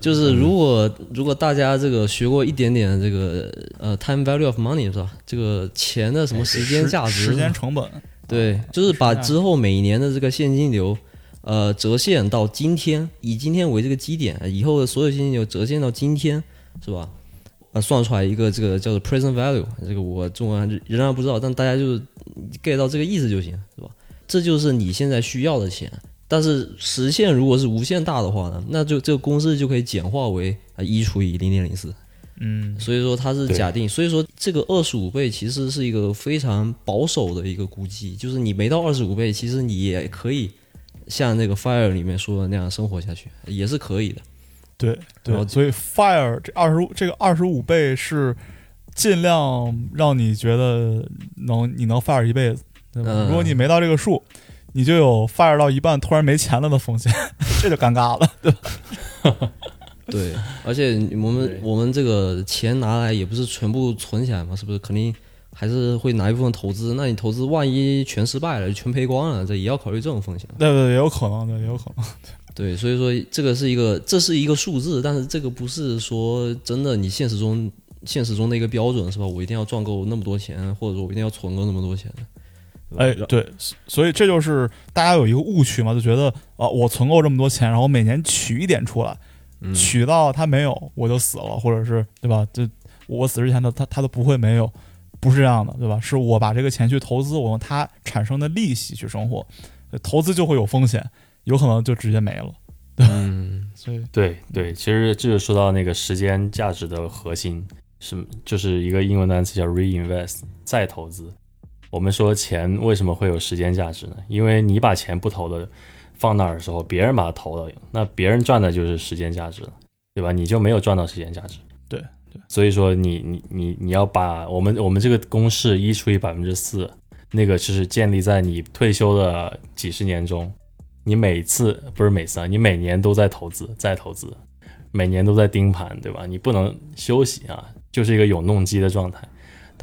就是如果如果大家这个学过一点点这个呃 time value of money 是吧？这个钱的什么时间价值？时间成本。对，就是把之后每年的这个现金流呃折现到今天，以今天为这个基点，以后的所有现金流折现到今天是吧？啊算出来一个这个叫做 present value，这个我中文仍然不知道，但大家就是 get 到这个意思就行，是吧？这就是你现在需要的钱。但是实现如果是无限大的话呢，那就这个公式就可以简化为啊一除以零点零四。嗯所以说它是假定，所以说这个二十五倍其实是一个非常保守的一个估计，就是你没到二十五倍，其实你也可以像那个 Fire 里面说的那样生活下去，也是可以的。对对，所以 fire 这二十五这个二十五倍是尽量让你觉得能你能 fire 一辈子，对吧？嗯如果你没到这个数，你就有 fire 到一半突然没钱了的风险，这就尴尬了，对吧？对，而且我们我们这个钱拿来也不是全部存起来嘛，是不是？肯定还是会拿一部分投资。那你投资万一全失败了，全赔光了，这也要考虑这种风险。对对，也有可能，对，也有可能。对，所以说这个是一个，这是一个数字，但是这个不是说真的你现实中现实中的一个标准，是吧？我一定要赚够那么多钱，或者说我一定要存够那么多钱。哎，对，所以这就是大家有一个误区嘛，就觉得啊、我存够这么多钱，然后每年取一点出来，嗯取到它没有我就死了，或者是对吧？这我死之前他他他都不会没有，不是这样的，对吧？是我把这个钱去投资，我用它产生的利息去生活，投资就会有风险，有可能就直接没了。嗯，所以对对，其实这就说到那个时间价值的核心是，就是一个英文单词叫 reinvest，再投资。我们说钱为什么会有时间价值呢？因为你把钱不投的放那儿的时候，别人把它投了，那别人赚的就是时间价值了，对吧？你就没有赚到时间价值。对对，所以说你你你你要把我们我们这个公式一除以百分之四，那个就是建立在你退休的几十年中，你每次不是每次啊，你每年都在投资，在投资，每年都在盯盘，对吧？你不能休息啊，就是一个永动机的状态。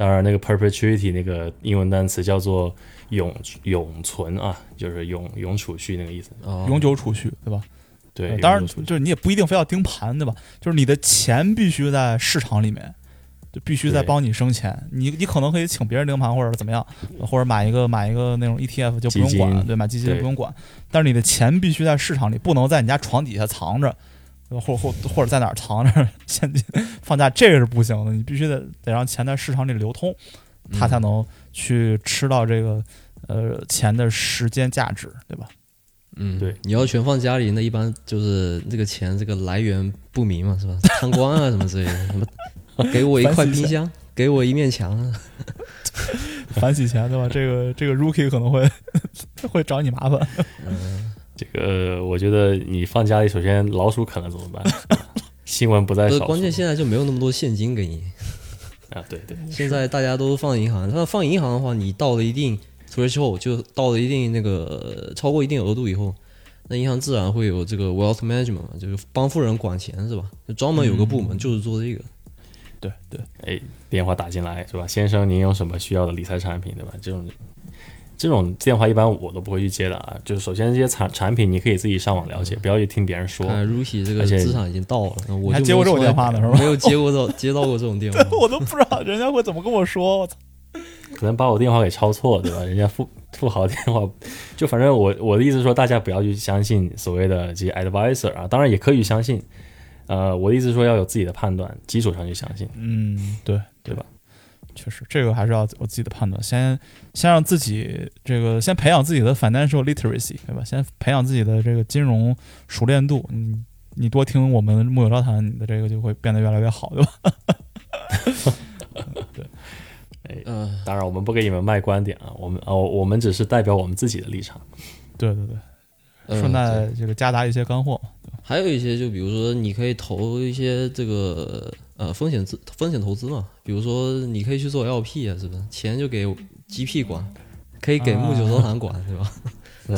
当然，那个 perpetuity 那个英文单词叫做永永存啊，就是永永储蓄那个意思。哦永久储蓄，对吧？对，当然就是你也不一定非要盯盘，对吧？就是你的钱必须在市场里面，就必须在帮你生钱。你你可能可以请别人盯盘，或者怎么样，或者买一个买一个那种 ETF 就不用管，金对，买基金对不用管。但是你的钱必须在市场里，不能在你家床底下藏着，或或或者在哪儿藏着现金放假，这个是不行的。你必须得得让钱在市场里流通，它才能去吃到这个呃钱的时间价值，对吧？嗯，对，你要全放家里，那一般就是这个钱这个来源不明嘛，是吧？贪官啊什么之类的，什么给我一 块冰箱，给我一面墙啊，反洗钱，对吧？这个这个 rookie 可能会 会找你麻烦。这个，我觉得你放家里，首先老鼠啃了怎么办？新闻不在关键，现在就没有那么多现金给你。啊，对对，现在大家都放银行，那放银行的话，你到了一定 threshold，就到了一定那个呃超过一定额度以后，那银行自然会有这个 wealth management 嘛，就是帮富人管钱是吧？就专门有个部门就是做这个。对对，哎，电话打进来是吧？先生，您有什么需要的理财产品，对吧？这种这种电话一般我都不会去接的啊。就是首先这些产产品你可以自己上网了解，不要去听别人说。看来 Ruki 这个而且资产已经到了，那我就还接过这种电话呢是吧没有接过这 接到过这种电话。我都不知道人家会怎么跟我说。我操！可能把我电话给抄错了，对吧？人家富富豪电话，就反正我我的意思是说，大家不要去相信所谓的这些 advisor 啊，当然也可以相信。呃，我的意思是说要有自己的判断，基础上去相信。嗯，对对吧？确实，这个还是要有自己的判断，先先让自己这个先培养自己的 financial literacy，对吧？先培养自己的这个金融熟练度。你你多听我们木有招谈，你的这个就会变得越来越好，对吧？对嗯、当然，我们不给你们卖观点啊，我们哦，我们只是代表我们自己的立场。对对对，呃顺带这个夹杂一些干货嘛。还有一些，就比如说你可以投一些这个呃风险资风险投资嘛，比如说你可以去做 LP 啊，是不是？钱就给 GP 管，可以给木九招谈管，对吧？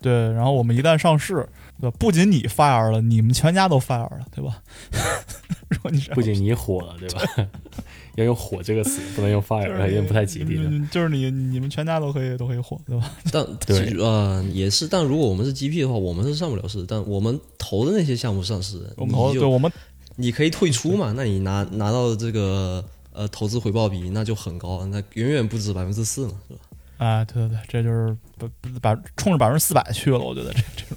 对，然后我们一旦上市，对吧？不仅你 fire 了，你们全家都 fire 了，对吧？如果你是不仅你火了，对吧？要用“火”这个词，不能用 fire，有点不太吉利就是你你们全家都可以都可以火，对吧？但对其呃也是，但如果我们是 GP 的话，我们是上不了市，但我们投的那些项目上市，我们投我们你可以退出嘛，那你拿拿到这个呃投资回报比那就很高，那远远不止百分之四嘛，是吧？啊，对对对，这就是把把冲着百分之四百去了，我觉得这这种。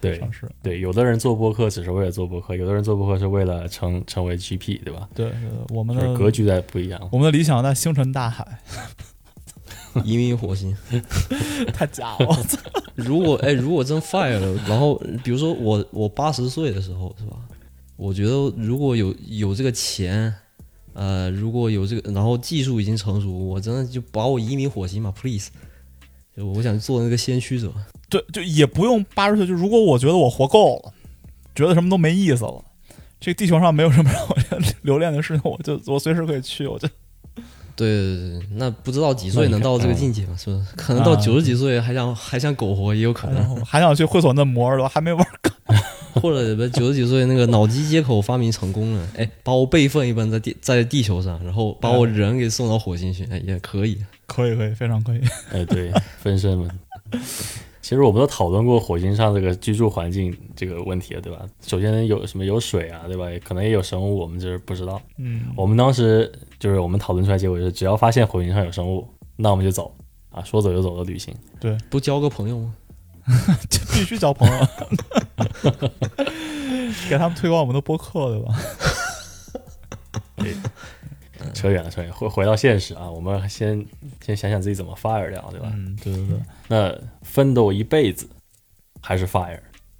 对。对，有的人做播客只是为了做播客，有的人做播客是为了成成为 GP，对吧？对，我们的格局在不一样。我们的理想在星辰大海，移民火星。太假了。我操 如果哎，如果真 fire 了，然后比如说我我八十岁的时候是吧？我觉得如果有有这个钱，呃，如果有这个，然后技术已经成熟，我真的就把我移民火星嘛，please。就我想做那个先驱者。对，就也不用八十岁。就如果我觉得我活够了，觉得什么都没意思了，这个地球上没有什么让我留恋的事情，我就我随时可以去。我就对对对，那不知道几岁能到这个境界嘛？是不是？可能到啊九十几岁还想还想苟活也有可能，还想去会所嫩模的，还没玩够。或者不九十几岁那个脑机接口发明成功了，哎，把我备份一般在地在地球上，然后把我人给送到火星去，哎，也可以。可以，可以，非常可以。哎，对，分身嘛。其实我们都讨论过火星上这个居住环境这个问题了，对吧？首先有什么有水啊，对吧？可能也有生物，我们就是不知道。嗯，我们当时就是我们讨论出来结果就是，只要发现火星上有生物，那我们就走啊，说走就走的旅行。对不交个朋友吗？这必须交朋友，给他们推广我们的播客，对吧？扯远了，扯远了，回回到现实啊，我们先先想想自己怎么 fire 掉，对吧？嗯，对对对。那奋斗一辈子还是 fire，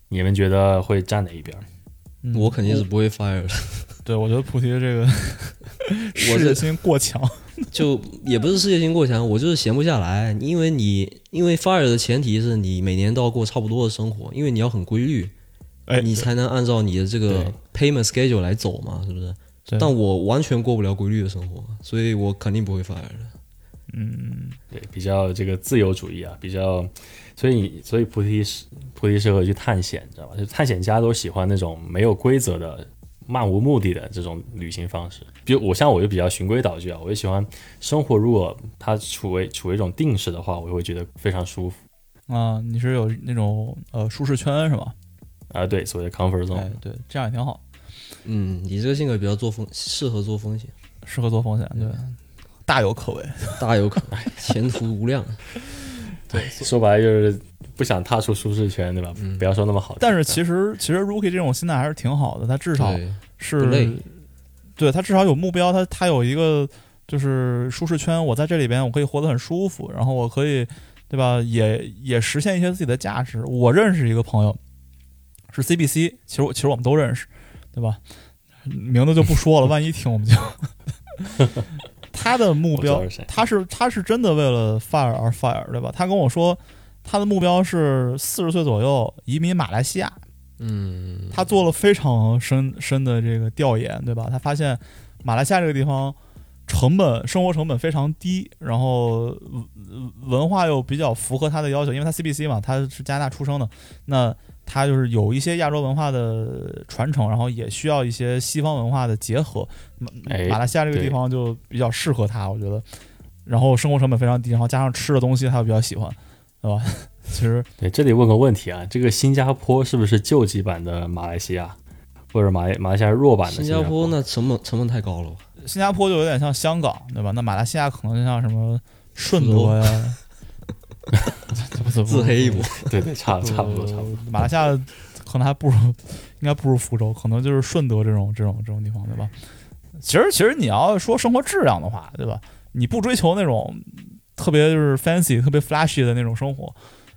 你们觉得会站哪一边？嗯我肯定是不会 fire 的，对，我觉得菩提这个事业心过强。就也不是事业心过强，我就是闲不下来。因为你因为 fire 的前提是你每年都要过差不多的生活，因为你要很规律，哎，你才能按照你的这个 payment schedule 来走嘛，是不是？但我完全过不了规律的生活，所以我肯定不会 fire 的。嗯，对，比较这个自由主义啊，比较，所以你所以菩提是菩提适合去探险，你知道吧？就探险家都喜欢那种没有规则的、漫无目的的这种旅行方式。比如我像我就比较循规蹈矩啊，我就喜欢生活，如果它处为处为一种定式的话，我就会觉得非常舒服啊，你是有那种呃舒适圈是吧？啊。对，所谓的 comfort 哎 zone，，对，这样也挺好，嗯，你这个性格比较做风，适合做风险，适合做风险，对，大有可为。大有可为，前途无量。对，说白了就是不想踏出舒适圈，对吧？嗯不要说那么好，但是其实其实 Rookie 这种心态还是挺好的，他至少，是对他至少有目标，他他有一个就是舒适圈，我在这里边我可以活得很舒服，然后我可以对吧，也也实现一些自己的价值。我认识一个朋友是 CBC，其实我其实我们都认识，对吧？名字就不说了，万一听我们就他的目标他是他是真的为了 fire 而 fire，对吧？他跟我说他的目标是四十岁左右移民马来西亚。嗯，他做了非常深深的这个调研，对吧？他发现马来西亚这个地方成本生活成本非常低，然后文文化又比较符合他的要求，因为他 CBC 嘛，他是加拿大出生的，那他就是有一些亚洲文化的传承，然后也需要一些西方文化的结合。马来西亚这个地方就比较适合他，我觉得。然后生活成本非常低，然后加上吃的东西他又比较喜欢，对吧？其实对，这里问个问题啊，这个新加坡是不是救济版的马来西亚，或者马来马来西亚弱版的加新加坡那成本成本太高了吧？新加坡就有点像香港，对吧？那马来西亚可能就像什么顺德呀，自黑一波。对对，差差不多差不多。。马来西亚可能还不如，应该不如福州，可能就是顺德这种这种这种地方，对吧？其实其实你要说生活质量的话，对吧？你不追求那种特别就是 fancy、特别 flashy 的那种生活，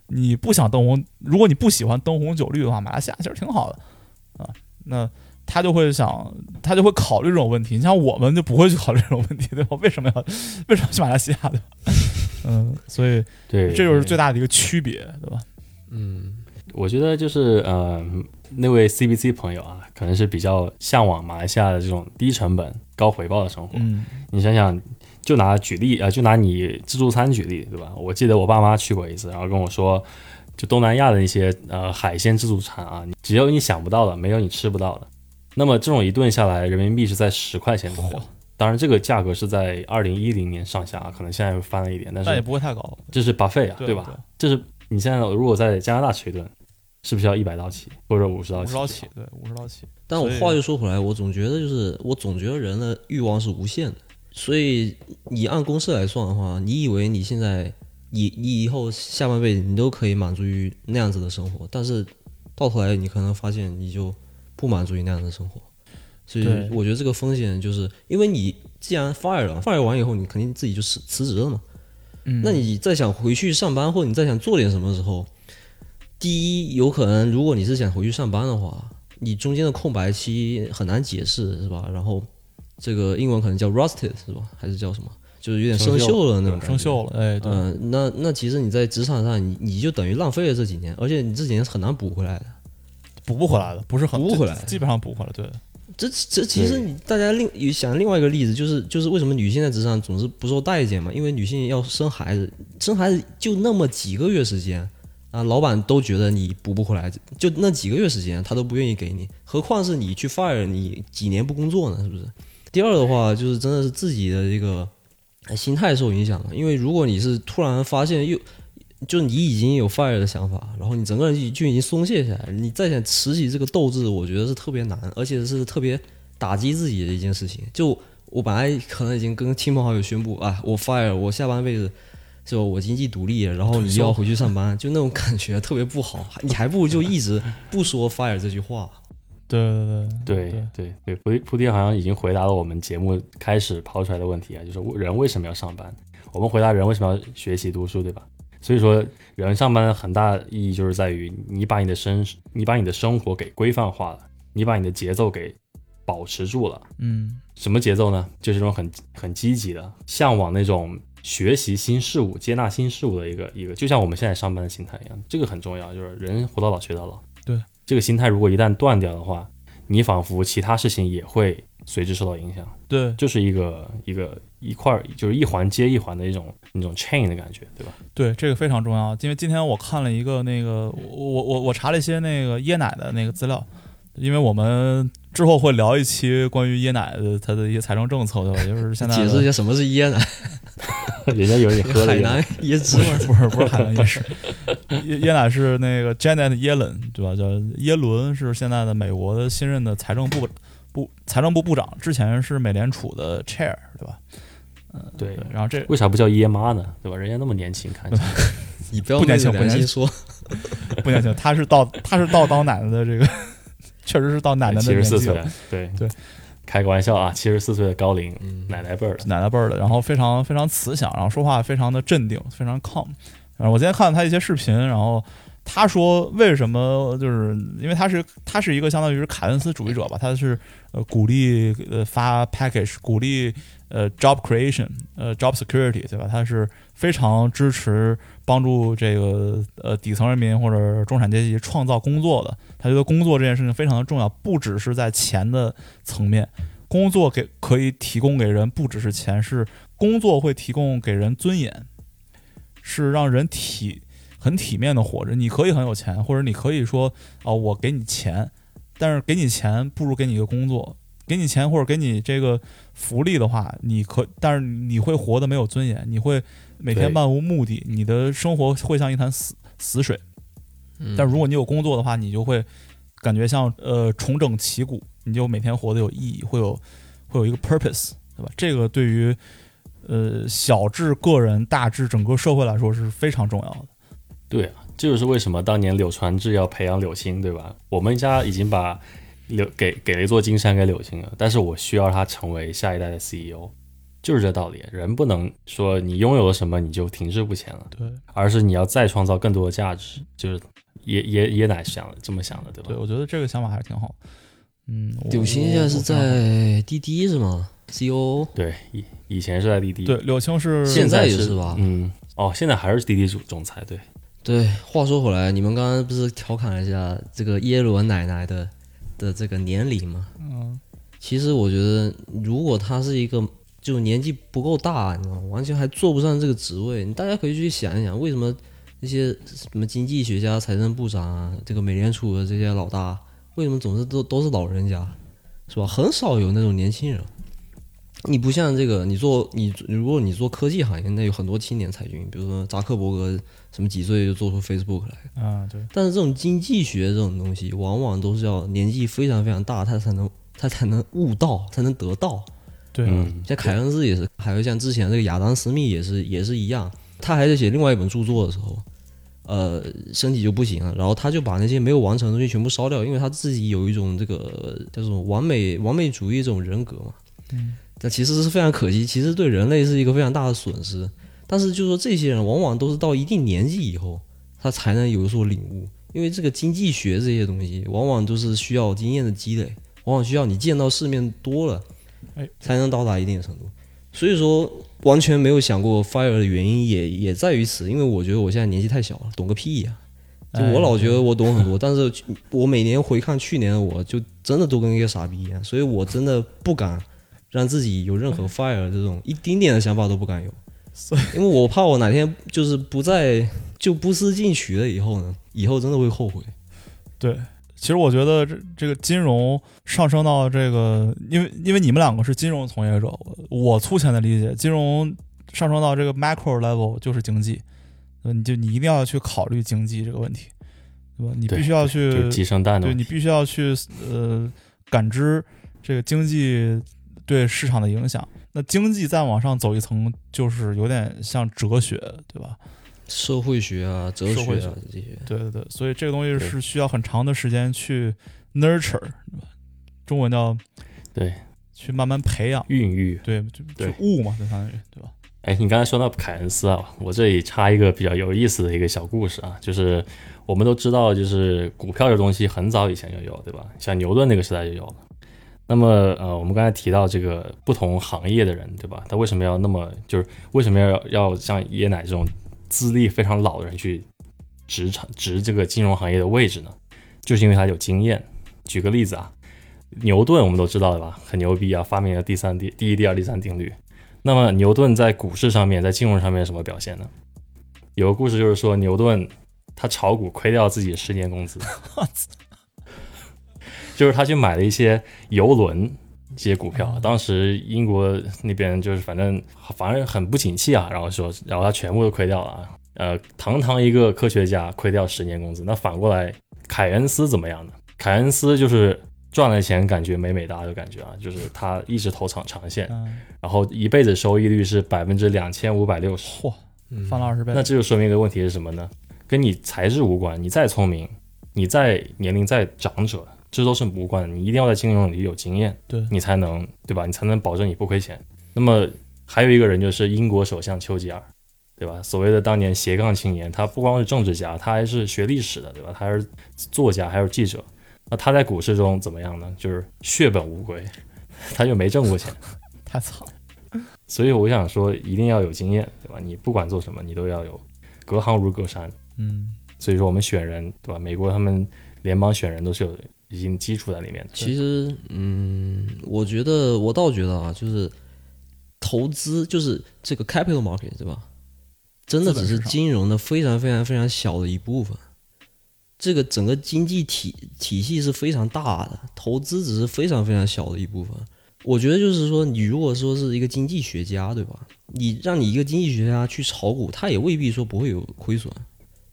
你不想灯红，如果你不喜欢灯红酒绿的话，马来西亚其实挺好的啊。那他就会想，他就会考虑这种问题。你像我们就不会去考虑这种问题，对吧？为什么要为什么要去马来西亚，对吧？嗯，所以对，这就是最大的一个区别，对吧？嗯，我觉得就是呃，那位 CBC 朋友啊，可能是比较向往马来西亚的这种低成本高回报的生活。嗯你想想，就拿举例啊、呃就拿你自助餐举例，对吧？我记得我爸妈去过一次，然后跟我说，就东南亚的一些呃海鲜自助餐啊，只有你想不到的，没有你吃不到的。那么这种一顿下来，人民币是在十块钱左右。当然，这个价格是在二零一零年上下，可能现在又翻了一点，但是也不会太高，这是 buffet 啊，对吧？？这是你现在如果在加拿大吃一顿，是不是要一百刀起，或者五十刀起？五十刀起，对，五十刀起。但我话又说回来，我总觉得就是我总觉得人的欲望是无限的，所以你按公式来算的话，你以为你现在你你以后下半辈子你都可以满足于那样子的生活，但是到头来你可能发现你就不满足于那样的生活。所以我觉得这个风险就是因为你既然 fire 了，fire 完以后你肯定自己就辞辞职了嘛。嗯，那你再想回去上班，或者你再想做点什么的时候，第一，有可能如果你是想回去上班的话，你中间的空白期很难解释，是吧？然后这个英文可能叫 rusted 是吧？还是叫什么？就是有点生锈了那种感觉生锈了，哎，对，嗯、那那其实你在职场上，你你就等于浪费了这几年，而且你这几年是很难补回来的。补不回来的，不是很补不回来基本上补回来，对，这这其实你大家另有想另外一个例子，就是就是为什么女性在职场总是不受待见嘛？因为女性要生孩子，生孩子就那么几个月时间啊，老板都觉得你补不回来，就那几个月时间他都不愿意给你，何况是你去 fire 你几年不工作呢？是不是？第二的话就是真的是自己的这个呃心态受影响了，因为如果你是突然发现又就你已经有 fire 的想法，然后你整个人就就已经松懈下来，你再想拾起这个斗志，我觉得是特别难，而且是特别打击自己的一件事情。就我本来可能已经跟亲朋好友宣布啊，我 fire，我下半辈子就我经济独立，然后你又要回去上班，就那种感觉特别不好。你还不如就一直不说 fire 这句话。对对对。对对对，铺铺爹好像已经回答了我们节目开始抛出来的问题啊，就是人为什么要上班？我们回答人为什么要学习读书，对。吧？所以说，人上班的很大意义就是在于你把你的生你把你的生活给规范化了，你把你的节奏给保持住了。嗯，什么节奏呢？就是一种很很积极的，向往那种学习新事物、接纳新事物的一个一个，就像我们现在上班的心态一样，这个很重要。就是人活到老学到老。对，这个心态如果一旦断掉的话，你仿佛其他事情也会随之受到影响，对就是一个一个一块儿，就是一环接一环的一种那种 chain 的感觉，对吧？对，这个非常重要。因为今天我看了一个那个，我我我我查了一些那个椰奶的那个资料，因为我们之后会聊一期关于椰奶的它的一些财政政策，对吧？就是现在解释一下什么是椰奶，人家有你喝的海南椰汁不吗？是不是不是海南椰汁，椰 椰奶是那个 Janet Yellen 对吧？叫耶伦，是现在的美国的新任的财政部部财政部部长，之前是美联储的 Chair 对吧？对对，然后这为啥不叫爷妈呢？对吧？人家那么年轻，看起来 你不要不年轻不年轻良心说，不年轻，他是到他是到当奶奶的这个，确实是到奶奶的七十年纪了，四岁了，对对，开个玩笑啊，七十四岁的高龄嗯奶奶辈儿的，奶奶辈儿的，然后非常非常慈祥，然后说话非常的镇定，非常 calm。然后我今天看了他一些视频，然后他说为什么就是因为他是他是一个相当于是凯恩斯主义者吧，他是呃鼓励呃发 package，鼓励呃 job creation，呃 job security，对吧？他是非常支持帮助这个呃底层人民或者中产阶级创造工作的。他觉得工作这件事情非常的重要，不只是在钱的层面，工作给可以提供给人不只是钱，是工作会提供给人尊严，是让人体很体面的活着。你可以很有钱，或者你可以说啊、我给你钱，但是给你钱不如给你一个工作。给你钱或者给你这个福利的话，你可，但是你会活得没有尊严，你会每天漫无目的，你的生活会像一潭死死水。嗯但如果你有工作的话，你就会感觉像呃重整旗鼓，你就每天活得有意义，会有会有一个 purpose，对吧？这个对于呃小至个人，大至整个社会来说是非常重要的。对啊，这就是为什么当年柳传志要培养柳青，对吧？我们家已经把柳给给了一座金山给柳青了，但是我需要他成为下一代的 CEO，就是这道理。人不能说你拥有了什么你就停滞不前了，对而是你要再创造更多的价值。就是也也也奶想的这么想的，对吧？对，我觉得这个想法还是挺好。嗯，柳青现在是在滴滴是吗？CEO 对，以以前是在滴滴，对柳青是现在也是是吧嗯，哦，现在还是滴滴总总裁，对，对，话说回来，你们刚刚不是调侃了一下这个耶伦奶奶的的这个年龄吗？嗯其实我觉得，如果她是一个就年纪不够大，你知道吗？完全还做不上这个职位，你大家可以去想一想，为什么那些什么经济学家、财政部长啊，这个美联储的这些老大，为什么总是都都是老人家，是吧？很少有那种年轻人。你不像这个，你做你如果你做科技行业，那有很多青年才俊，比如说扎克伯格，什么几岁就做出 Facebook 来。啊对但是这种经济学这种东西，往往都是要年纪非常非常大，他才能他才能悟到，才能得到。对嗯，像凯恩斯也是，还有像之前这个亚当斯密也是也是一样。他还在写另外一本著作的时候，呃身体就不行了，然后他就把那些没有完成的东西全部烧掉，因为他自己有一种这个叫做完美完美主义这种人格嘛。嗯，但其实是非常可惜，其实对人类是一个非常大的损失。但是就说这些人往往都是到一定年纪以后，他才能有所领悟，因为这个经济学这些东西往往都是需要经验的积累，往往需要你见到世面多了，哎，才能到达一定的程度。所以说，完全没有想过 fire 的原因也也在于此，因为我觉得我现在年纪太小了，懂个屁呀、就我老觉得我懂很多，但是我每年回看去年的我，就真的都跟一个傻逼一样，所以我真的不敢让自己有任何 fire 这种一丁点的想法都不敢有，因为我怕我哪天就是不再就不思进取了以后呢，以后真的会后悔。对，其实我觉得这这个金融上升到这个，因为因为你们两个是金融从业者，我我粗浅的理解，金融上升到这个 macro level 就是经济，呃，你就你一定要去考虑经济这个问题，对吧？你必须要去，就鸡生蛋的。对你必须要去呃感知这个经济对市场的影响。那经济再往上走一层，就是有点像哲学，对吧？社会学啊、哲学啊这些，对对对，所以这个东西是需要很长的时间去 nurture，中文叫对，去慢慢培养，孕育。对，就就对悟嘛，就相当于对吧？哎，你刚才说到凯恩斯啊，我这里插一个比较有意思的一个小故事啊，就是我们都知道，就是股票这东西很早以前就有，对吧？像牛顿那个时代就有了。那么呃，我们刚才提到这个不同行业的人，对吧？他为什么要那么就是为什么要要像椰奶这种资历非常老的人去职场职这个金融行业的位置呢？就是因为他有经验。举个例子啊，牛顿我们都知道的吧，很牛逼啊，发明了第三第第一、第二、第三定律。那么牛顿在股市上面，在金融上面什么表现呢？有个故事就是说，牛顿他炒股亏掉自己十年工资，就是他去买了一些游轮这些股票，当时英国那边就是反正反正很不景气啊，然后说，然后他全部都亏掉了啊。呃，堂堂一个科学家亏掉十年工资，那反过来凯恩斯怎么样呢？凯恩斯就是赚了钱，感觉美美哒的感觉啊，就是他一直投长长线，嗯，然后一辈子收益率是百分之两千五百六十。嚯，翻了二十倍，那这就说明一个问题是什么呢？跟你才智无关，你再聪明，你再年龄再长者，这都是无关的。你一定要在金融领域有经验，对你才能对吧？你才能保证你不亏钱。那么还有一个人就是英国首相丘吉尔，对吧？所谓的当年斜杠青年，他不光是政治家，他还是学历史的，对吧？他还是作家，还是记者。那他在股市中怎么样呢？就是血本无归，他就没挣过钱。太惨了。所以我想说，一定要有经验，对吧？你不管做什么，你都要有，隔行如隔山。嗯，所以说我们选人，对吧？美国他们联邦选人都是有已经基础在里面。其实，嗯，我觉得我倒觉得啊，就是投资就是这个 capital market 对吧？真的只是金融的非常非常非常小的一部分。这个整个经济体体系是非常大的，投资只是非常非常小的一部分。我觉得就是说，你如果说是一个经济学家，对吧？你让你一个经济学家去炒股，他也未必说不会有亏损，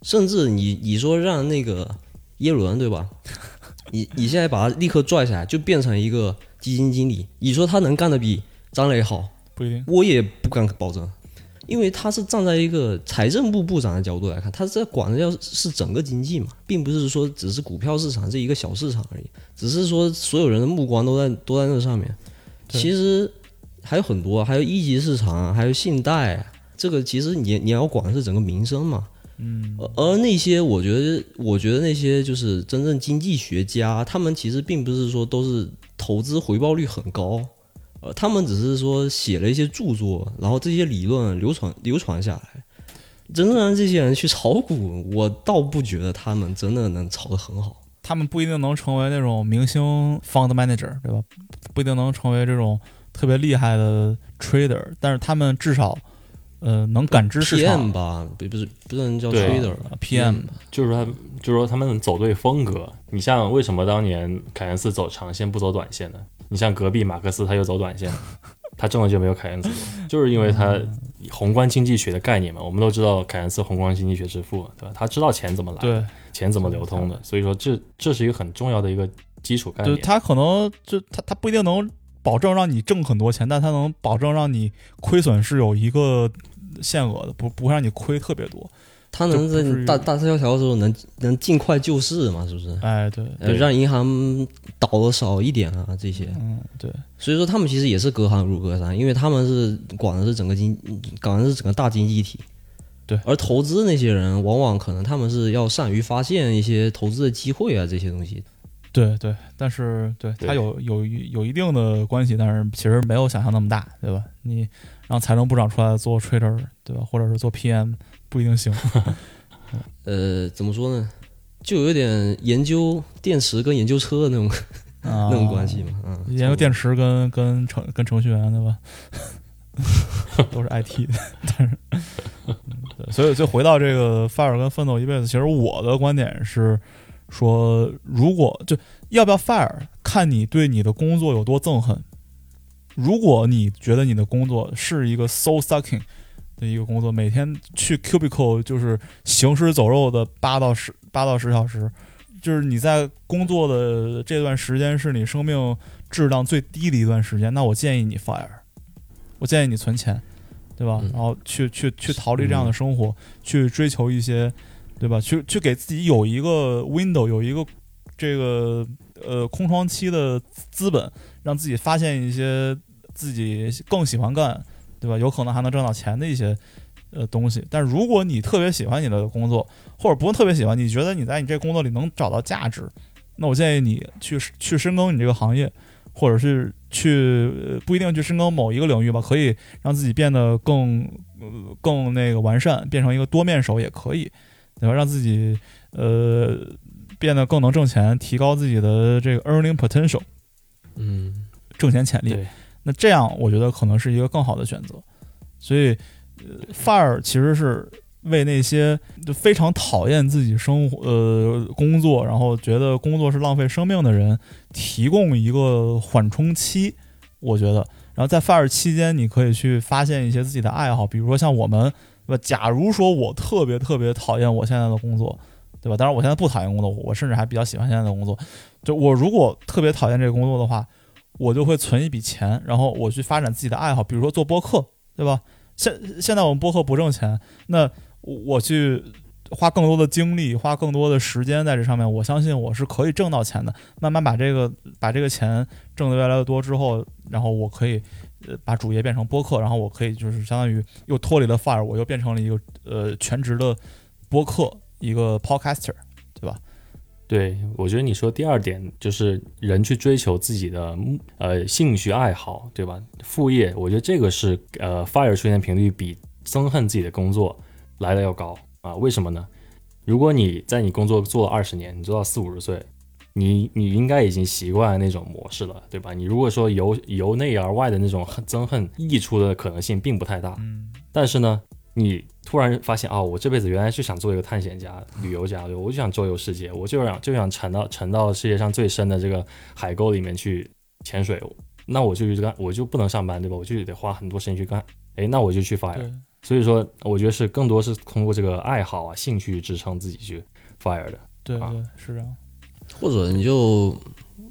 甚至你你说让那个耶伦，对吧？你你现在把他立刻拽下来，就变成一个基金经理，你说他能干的比张磊好？不一定。我也不敢保证，因为他是站在一个财政部部长的角度来看，他在管的要是整个经济嘛，并不是说只是股票市场这一个小市场而已，只是说所有人的目光都在都在那上面。其实还有很多，还有一级市场啊，还有信贷啊，这个其实你你要管的是整个民生嘛。嗯，而而那些，我觉得，我觉得那些就是真正经济学家，他们其实并不是说都是投资回报率很高，呃，他们只是说写了一些著作，然后这些理论流传流传下来。真正让这些人去炒股，我倒不觉得他们真的能炒得很好。他们不一定能成为那种明星 fund manager，对吧？不一定能成为这种特别厉害的 trader，但是他们至少，呃，能感知市 PM 场。吧，不不是不能叫对 trader 呃 PM 吧就是说他，就是说他们走对风格。你像为什么当年凯恩斯走长线不走短线呢？你像隔壁马克思他又走短线，他挣的就没有凯恩斯多，就是因为他宏观经济学的概念嘛。我们都知道凯恩斯宏观经济学之父，对吧？他知道钱怎么来，对钱怎么流通的，所以说这这是一个很重要的一个基础概对，念。他可能就他他不一定能保证让你挣很多钱，但他能保证让你亏损是有一个限额的，不不会让你亏特别多。他能在就不至于大大萧条的时候能能尽快救市嘛，是不是？哎，对，让银行倒的少一点啊，这些。嗯，对，所以说他们其实也是隔行如隔山，因为他们是管的是整个经，管的是整个大经济体。对而投资那些人，往往可能他们是要善于发现一些投资的机会啊，这些东西。对对，但是对对它有有有一定的关系，但是其实没有想象那么大，对吧？你让财政部长出来做 trader，对吧？或者是做 PM，不一定行。呃，怎么说呢？就有点研究电池跟研究车的那种、啊，那种关系嘛。嗯，研究电池跟跟程跟程序员对吧？都是 IT 的，但是，所以就回到这个 fire 跟奋斗一辈子，其实我的观点是说，如果就要不要 fire，看你对你的工作有多憎恨。如果你觉得你的工作是一个 soul sucking 的一个工作，每天去 cubicle 就是行尸走肉的八到十八到十小时，就是你在工作的这段时间是你生命质量最低的一段时间，那我建议你 fire，我建议你存钱，对吧？嗯然后去去去逃离这样的生活，去追求一些，对吧？去去给自己有一个 window，有一个这个呃空窗期的资本，让自己发现一些自己更喜欢干，对吧？有可能还能挣到钱的一些呃东西。但如果你特别喜欢你的工作，或者不用特别喜欢，你觉得你在你这工作里能找到价值，那我建议你去去深耕你这个行业，或者是去呃不一定去深耕某一个领域吧，可以让自己变得更呃更那个完善，变成一个多面手也可以，对吧？让自己呃变得更能挣钱，提高自己的这个 earning potential 嗯，挣钱潜力。那这样我觉得可能是一个更好的选择。所以，呃，fire 其实是为那些就非常讨厌自己生活呃工作，然后觉得工作是浪费生命的人提供一个缓冲期。我觉得，然后在 fire 期间，你可以去发现一些自己的爱好，比如说像我们，对吧？假如说我特别特别讨厌我现在的工作，对吧？当然，我现在不讨厌工作，我甚至还比较喜欢现在的工作。就我如果特别讨厌这个工作的话，我就会存一笔钱，然后我去发展自己的爱好，比如说做播客，对吧？现现在我们播客不挣钱，那我我去花更多的精力，花更多的时间在这上面，我相信我是可以挣到钱的。慢慢把这个把这个钱挣得越来越多之后，然后我可以呃把主业变成播客，然后我可以就是相当于又脱离了 fire，我又变成了一个呃全职的播客，一个 podcaster，对，我觉得你说第二点就是人去追求自己的目呃兴趣爱好，对吧？副业，我觉得这个是呃 fire 出现频率比憎恨自己的工作来的要高啊。为什么呢？如果你在你工作做了二十年，你做到四五十岁，你你应该已经习惯那种模式了，对吧？你如果说由由内而外的那种憎恨溢出的可能性并不太大，嗯，但是呢，你突然发现哦，我这辈子原来是想做一个探险家、旅游家，对我就想周游世界，我就想就想沉到沉到世界上最深的这个海沟里面去潜水。那我就去干，我就不能上班，对吧？我就得花很多时间去干。哎，那我就去 fire。所以说，我觉得是更多是通过这个爱好啊、兴趣支撑自己去 fire 的。对是这样。或者你就，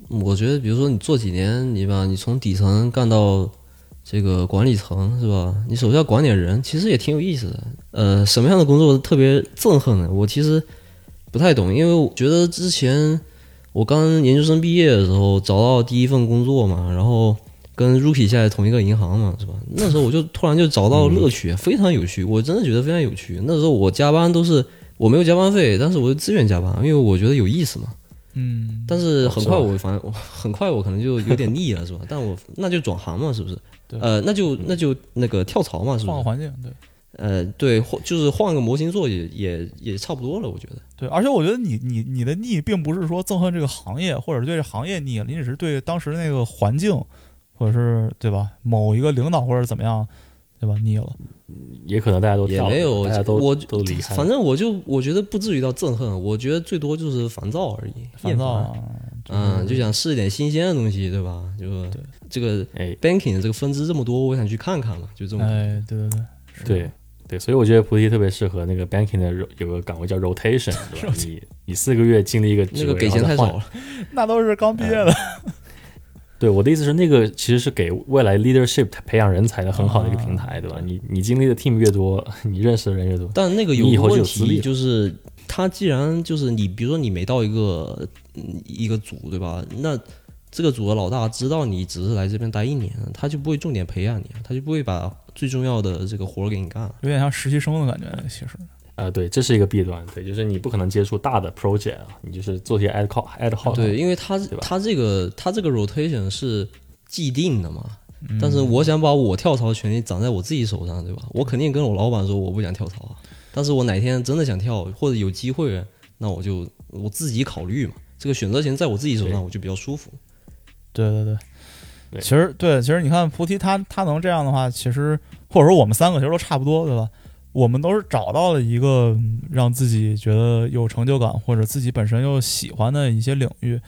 我觉得比如说你做几年，你吧你从底层干到这个管理层是吧？你手下管点人，其实也挺有意思的。呃，什么样的工作特别憎恨呢？我其实不太懂，因为我觉得之前我刚研究生毕业的时候找到第一份工作嘛，然后跟 Rookie 在同一个银行嘛，是吧？那时候我就突然就找到乐趣，非常有趣，我真的觉得非常有趣。那时候我加班都是我没有加班费，但是我就自愿加班，因为我觉得有意思嘛。嗯，但是很快我反正我很快我可能就有点腻了，是吧？但我那就转行嘛，是不是？对呃，那就那就那个跳槽嘛，是不是？换个环境，对。呃，对，换就是换个模型做也也也差不多了，我觉得。对，而且我觉得你你你的腻，并不是说憎恨这个行业，或者是对这行业腻了，你只是对当时那个环境，或者是对吧，某一个领导或者怎么样，对吧，腻了。也可能大家都跳也没有大家都我都离开。反正我就我觉得不至于到憎恨，我觉得最多就是烦躁而已，烦躁啊，嗯，就想试一点新鲜的东西，对吧？就对这个哎，banking 的这个分支这么多，我想去看看嘛，就这么。哎，对对对，对对，所以我觉得菩提特别适合那个 banking 的有个岗位叫 rotation，对吧？你你四个月经历一个职位，那个给钱太少了，那都是刚毕业的，对我的意思是，那个其实是给未来 leadership 培养人才的很好的一个平台，啊对吧？你你经历的 team 越多，你认识的人越多，但那个有问题，就是他既然就是你，比如说你没到一个嗯一个组，对吧？那这个组的老大知道你只是来这边待一年，他就不会重点培养你，他就不会把最重要的这个活儿给你干。有点像实习生的感觉，其实。啊、对，这是一个弊端，对，就是你不可能接触大的 project 啊，你就是做些 ad hoc ad hoc，对，因为他他这个他这个 rotation 是既定的嘛，嗯但是我想把我跳槽的权利掌在我自己手上，对吧？我肯定跟我老板说我不想跳槽啊，但是我哪天真的想跳或者有机会，那我就我自己考虑嘛。这个选择权在我自己手上，我就比较舒服。对对对，对其实对，其实你看菩提他他能这样的话，其实或者说我们三个其实都差不多，对吧？我们都是找到了一个让自己觉得有成就感，或者自己本身又喜欢的一些领域。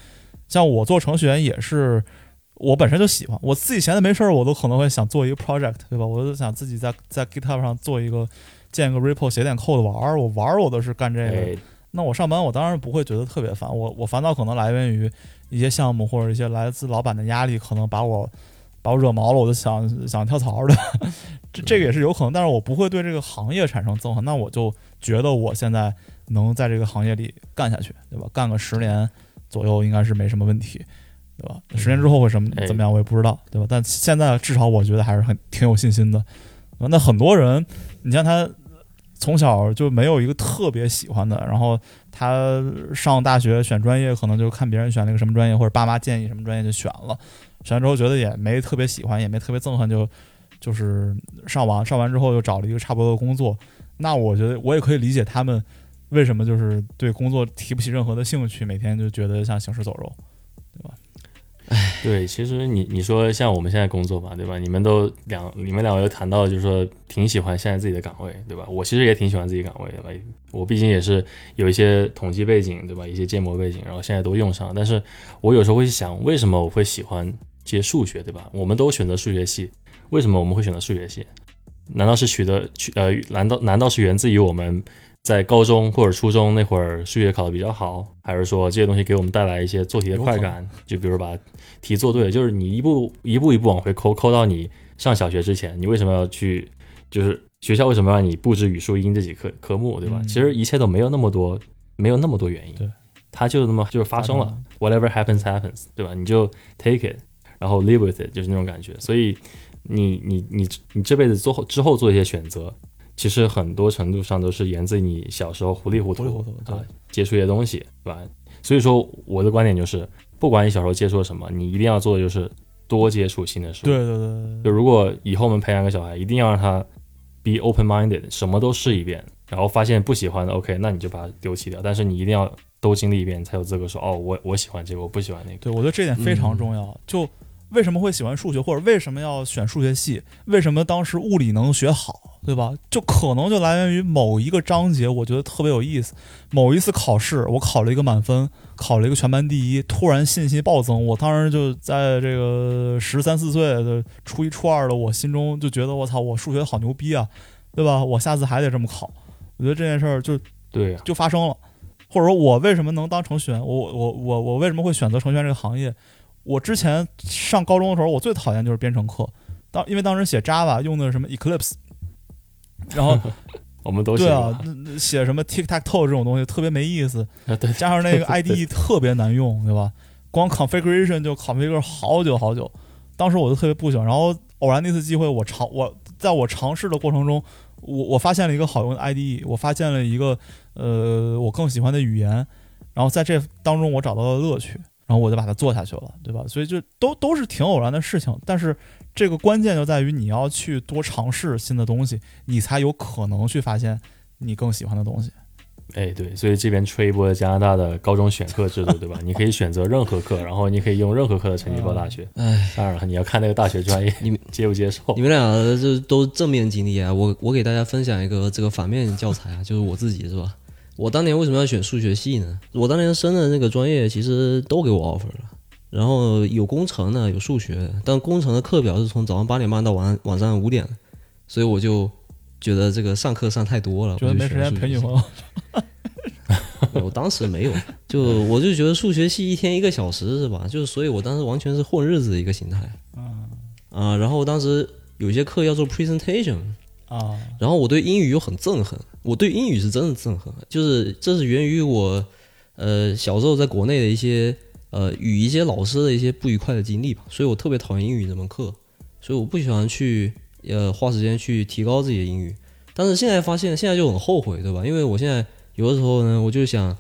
像我做程序员也是，我本身就喜欢，我自己闲的没事儿，我都可能会想做一个 project，对吧？我就想自己在在 GitHub 上做一个建一个 repo，写点 code 玩儿。我玩儿我都是干这个，那我上班我当然不会觉得特别烦，我我烦恼可能来源于一些项目或者一些来自老板的压力，可能把我把我惹毛了，我就想想跳槽的，这这个也是有可能，但是我不会对这个行业产生憎恨，那我就觉得我现在能在这个行业里干下去，对吧？干个十年左右应该是没什么问题，对吧？十年之后会什么哎怎么样我也不知道，对吧？但现在至少我觉得还是很挺有信心的。那很多人，你像他从小就没有一个特别喜欢的，然后他上大学选专业，可能就看别人选了一个什么专业，或者爸妈建议什么专业就选了，选选完之后觉得也没特别喜欢，也没特别憎恨，就就是上完上完之后又找了一个差不多的工作。那我觉得我也可以理解他们为什么就是对工作提不起任何的兴趣，每天就觉得像行尸走肉。对吧，对其实你你说像我们现在工作吧，对吧？你们都两你们两位都谈到，就是说挺喜欢现在自己的岗位，对吧？我其实也挺喜欢自己岗位的吧，我毕竟也是有一些统计背景，对吧？一些建模背景，然后现在都用上。但是我有时候会想，为什么我会喜欢接数学，对吧？我们都选择数学系，为什么我们会选择数学系？难道是取得取呃？难道难道是源自于我们在高中或者初中那会儿数学考得比较好，还是说这些东西给我们带来一些做题的快感？就比如把题做对，就是你一步一步一步往回抠，抠到你上小学之前，你为什么要去？就是学校为什么让你布置语数英这几科科目，对吧？嗯其实一切都没有那么多，没有那么多原因，对，它就那么就是发生了，whatever happens happens，对吧？你就 take it，然后 live with it，就是那种感觉。所以你你你你这辈子做后之后做一些选择，其实很多程度上都是源自你小时候糊里糊涂糊里糊涂接触一些东西，对吧？所以说我的观点就是，不管你小时候接触了什么，你一定要做的就是多接触新的事物。对对对对就如果以后我们培养一个小孩，一定要让他 be open minded，什么都试一遍，然后发现不喜欢的，OK，那你就把它丢弃掉。但是你一定要都经历一遍，才有资格说，哦，我我喜欢这个，我不喜欢那个。对，我觉得这点非常重要。就为什么会喜欢数学，或者为什么要选数学系？为什么当时物理能学好，对吧？就可能就来源于某一个章节，我觉得特别有意思。某一次考试，我考了一个满分，考了一个全班第一，突然信心暴增。我当时就在这个十三四岁的初一初二的我心中就觉得，我操，我数学好牛逼啊，对吧？我下次还得这么考。我觉得这件事儿就对啊，就发生了，或者说我为什么能当程序员？我我我我为什么会选择程序员这个行业？我之前上高中的时候，我最讨厌就是编程课，当因为当时写 Java 用的是什么 Eclipse，然后 我们都对啊，写什么 Tic Tac Toe 这种东西特别没意思，啊，对，加上那个 IDE 特别难用，对吧？光 configuration 就 configure 好久好久，当时我就特别不喜欢。然后偶然那次机会，我尝我在我尝试的过程中，我我发现了一个好用的 IDE，我发现了一个呃我更喜欢的语言，然后在这当中我找到了乐趣，然后我就把它做下去了，对吧？所以就都都是挺偶然的事情，但是这个关键就在于你要去多尝试新的东西，你才有可能去发现你更喜欢的东西。哎，对，所以这边吹一波加拿大的高中选课制度，对吧？你可以选择任何课，然后你可以用任何课的成绩报大学。唉，当然了，你要看那个大学专业你们接不接受你。们俩这都正面经历啊，我我给大家分享一个这个反面教材啊，就是我自己是吧？我当年为什么要选数学系呢？我当年升的那个专业其实都给我 offer 了，然后有工程的，有数学的，但工程的课表是从早上八点半到晚晚上五点，所以我就觉得这个上课上太多了，觉得没时间陪女朋友，我当时没有，就我就觉得数学系一天一个小时是吧？就是所以我当时完全是混日子的一个心态。啊，然后当时有些课要做 presentation，啊，然后我对英语又很憎恨，我对英语是真的憎恨，就是这是源于我呃小时候在国内的一些呃与一些老师的一些不愉快的经历吧，所以我特别讨厌英语这门课，所以我不喜欢去呃花时间去提高自己的英语。但是现在发现，现在就很后悔，对吧？因为我现在有的时候呢，我就想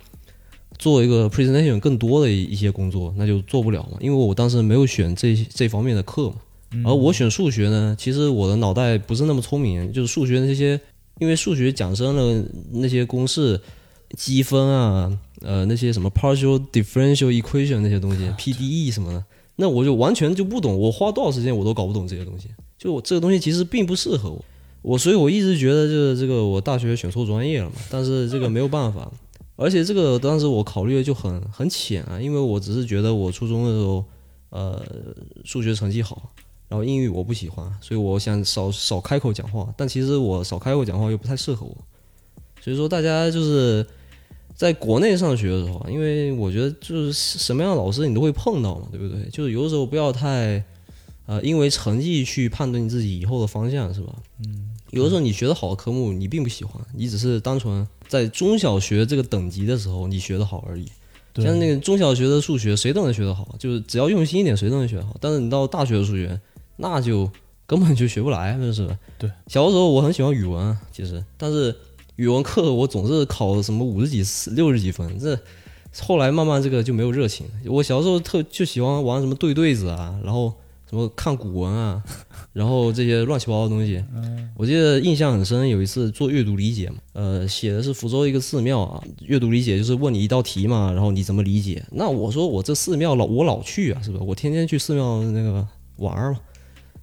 做一个 presentation 更多的一些工作，那就做不了嘛，因为我当时没有选这这方面的课嘛。而我选数学呢，其实我的脑袋不是那么聪明，就是数学那些，因为数学讲真了，那些公式、积分啊，呃，那些什么 partial differential equation 那些东西，PDE 什么的，那我就完全就不懂，我花多少时间我都搞不懂这些东西，就我这个东西其实并不适合我，我所以我一直觉得就是这个我大学选错专业了嘛，但是这个没有办法，而且这个当时我考虑的就很很浅啊，因为我只是觉得我初中的时候，呃，数学成绩好。然后英语我不喜欢，所以我想少少开口讲话。但其实我少开口讲话又不太适合我，所以说大家就是在国内上学的时候，因为我觉得就是什么样的老师你都会碰到嘛，对不对？就是有的时候不要太呃，因为成绩去判断你自己以后的方向，是吧？嗯。有的时候你学的好的科目你并不喜欢，你只是单纯在中小学这个等级的时候你学的好而已。像那个中小学的数学谁都能学得好，就是只要用心一点谁都能学得好。但是你到大学的数学。那就根本就学不来，是不是？对，小的时候我很喜欢语文，其实，但是语文课我总是考什么五十几、六十几分，这后来慢慢这个就没有热情。我小时候特就喜欢玩什么对对子啊，然后什么看古文啊，然后这些乱七八糟的东西。我记得印象很深，有一次做阅读理解嘛，呃，写的是福州一个寺庙啊，阅读理解就是问你一道题嘛，然后你怎么理解？那我说我这寺庙老我老去啊，是不是？我天天去寺庙那个玩嘛。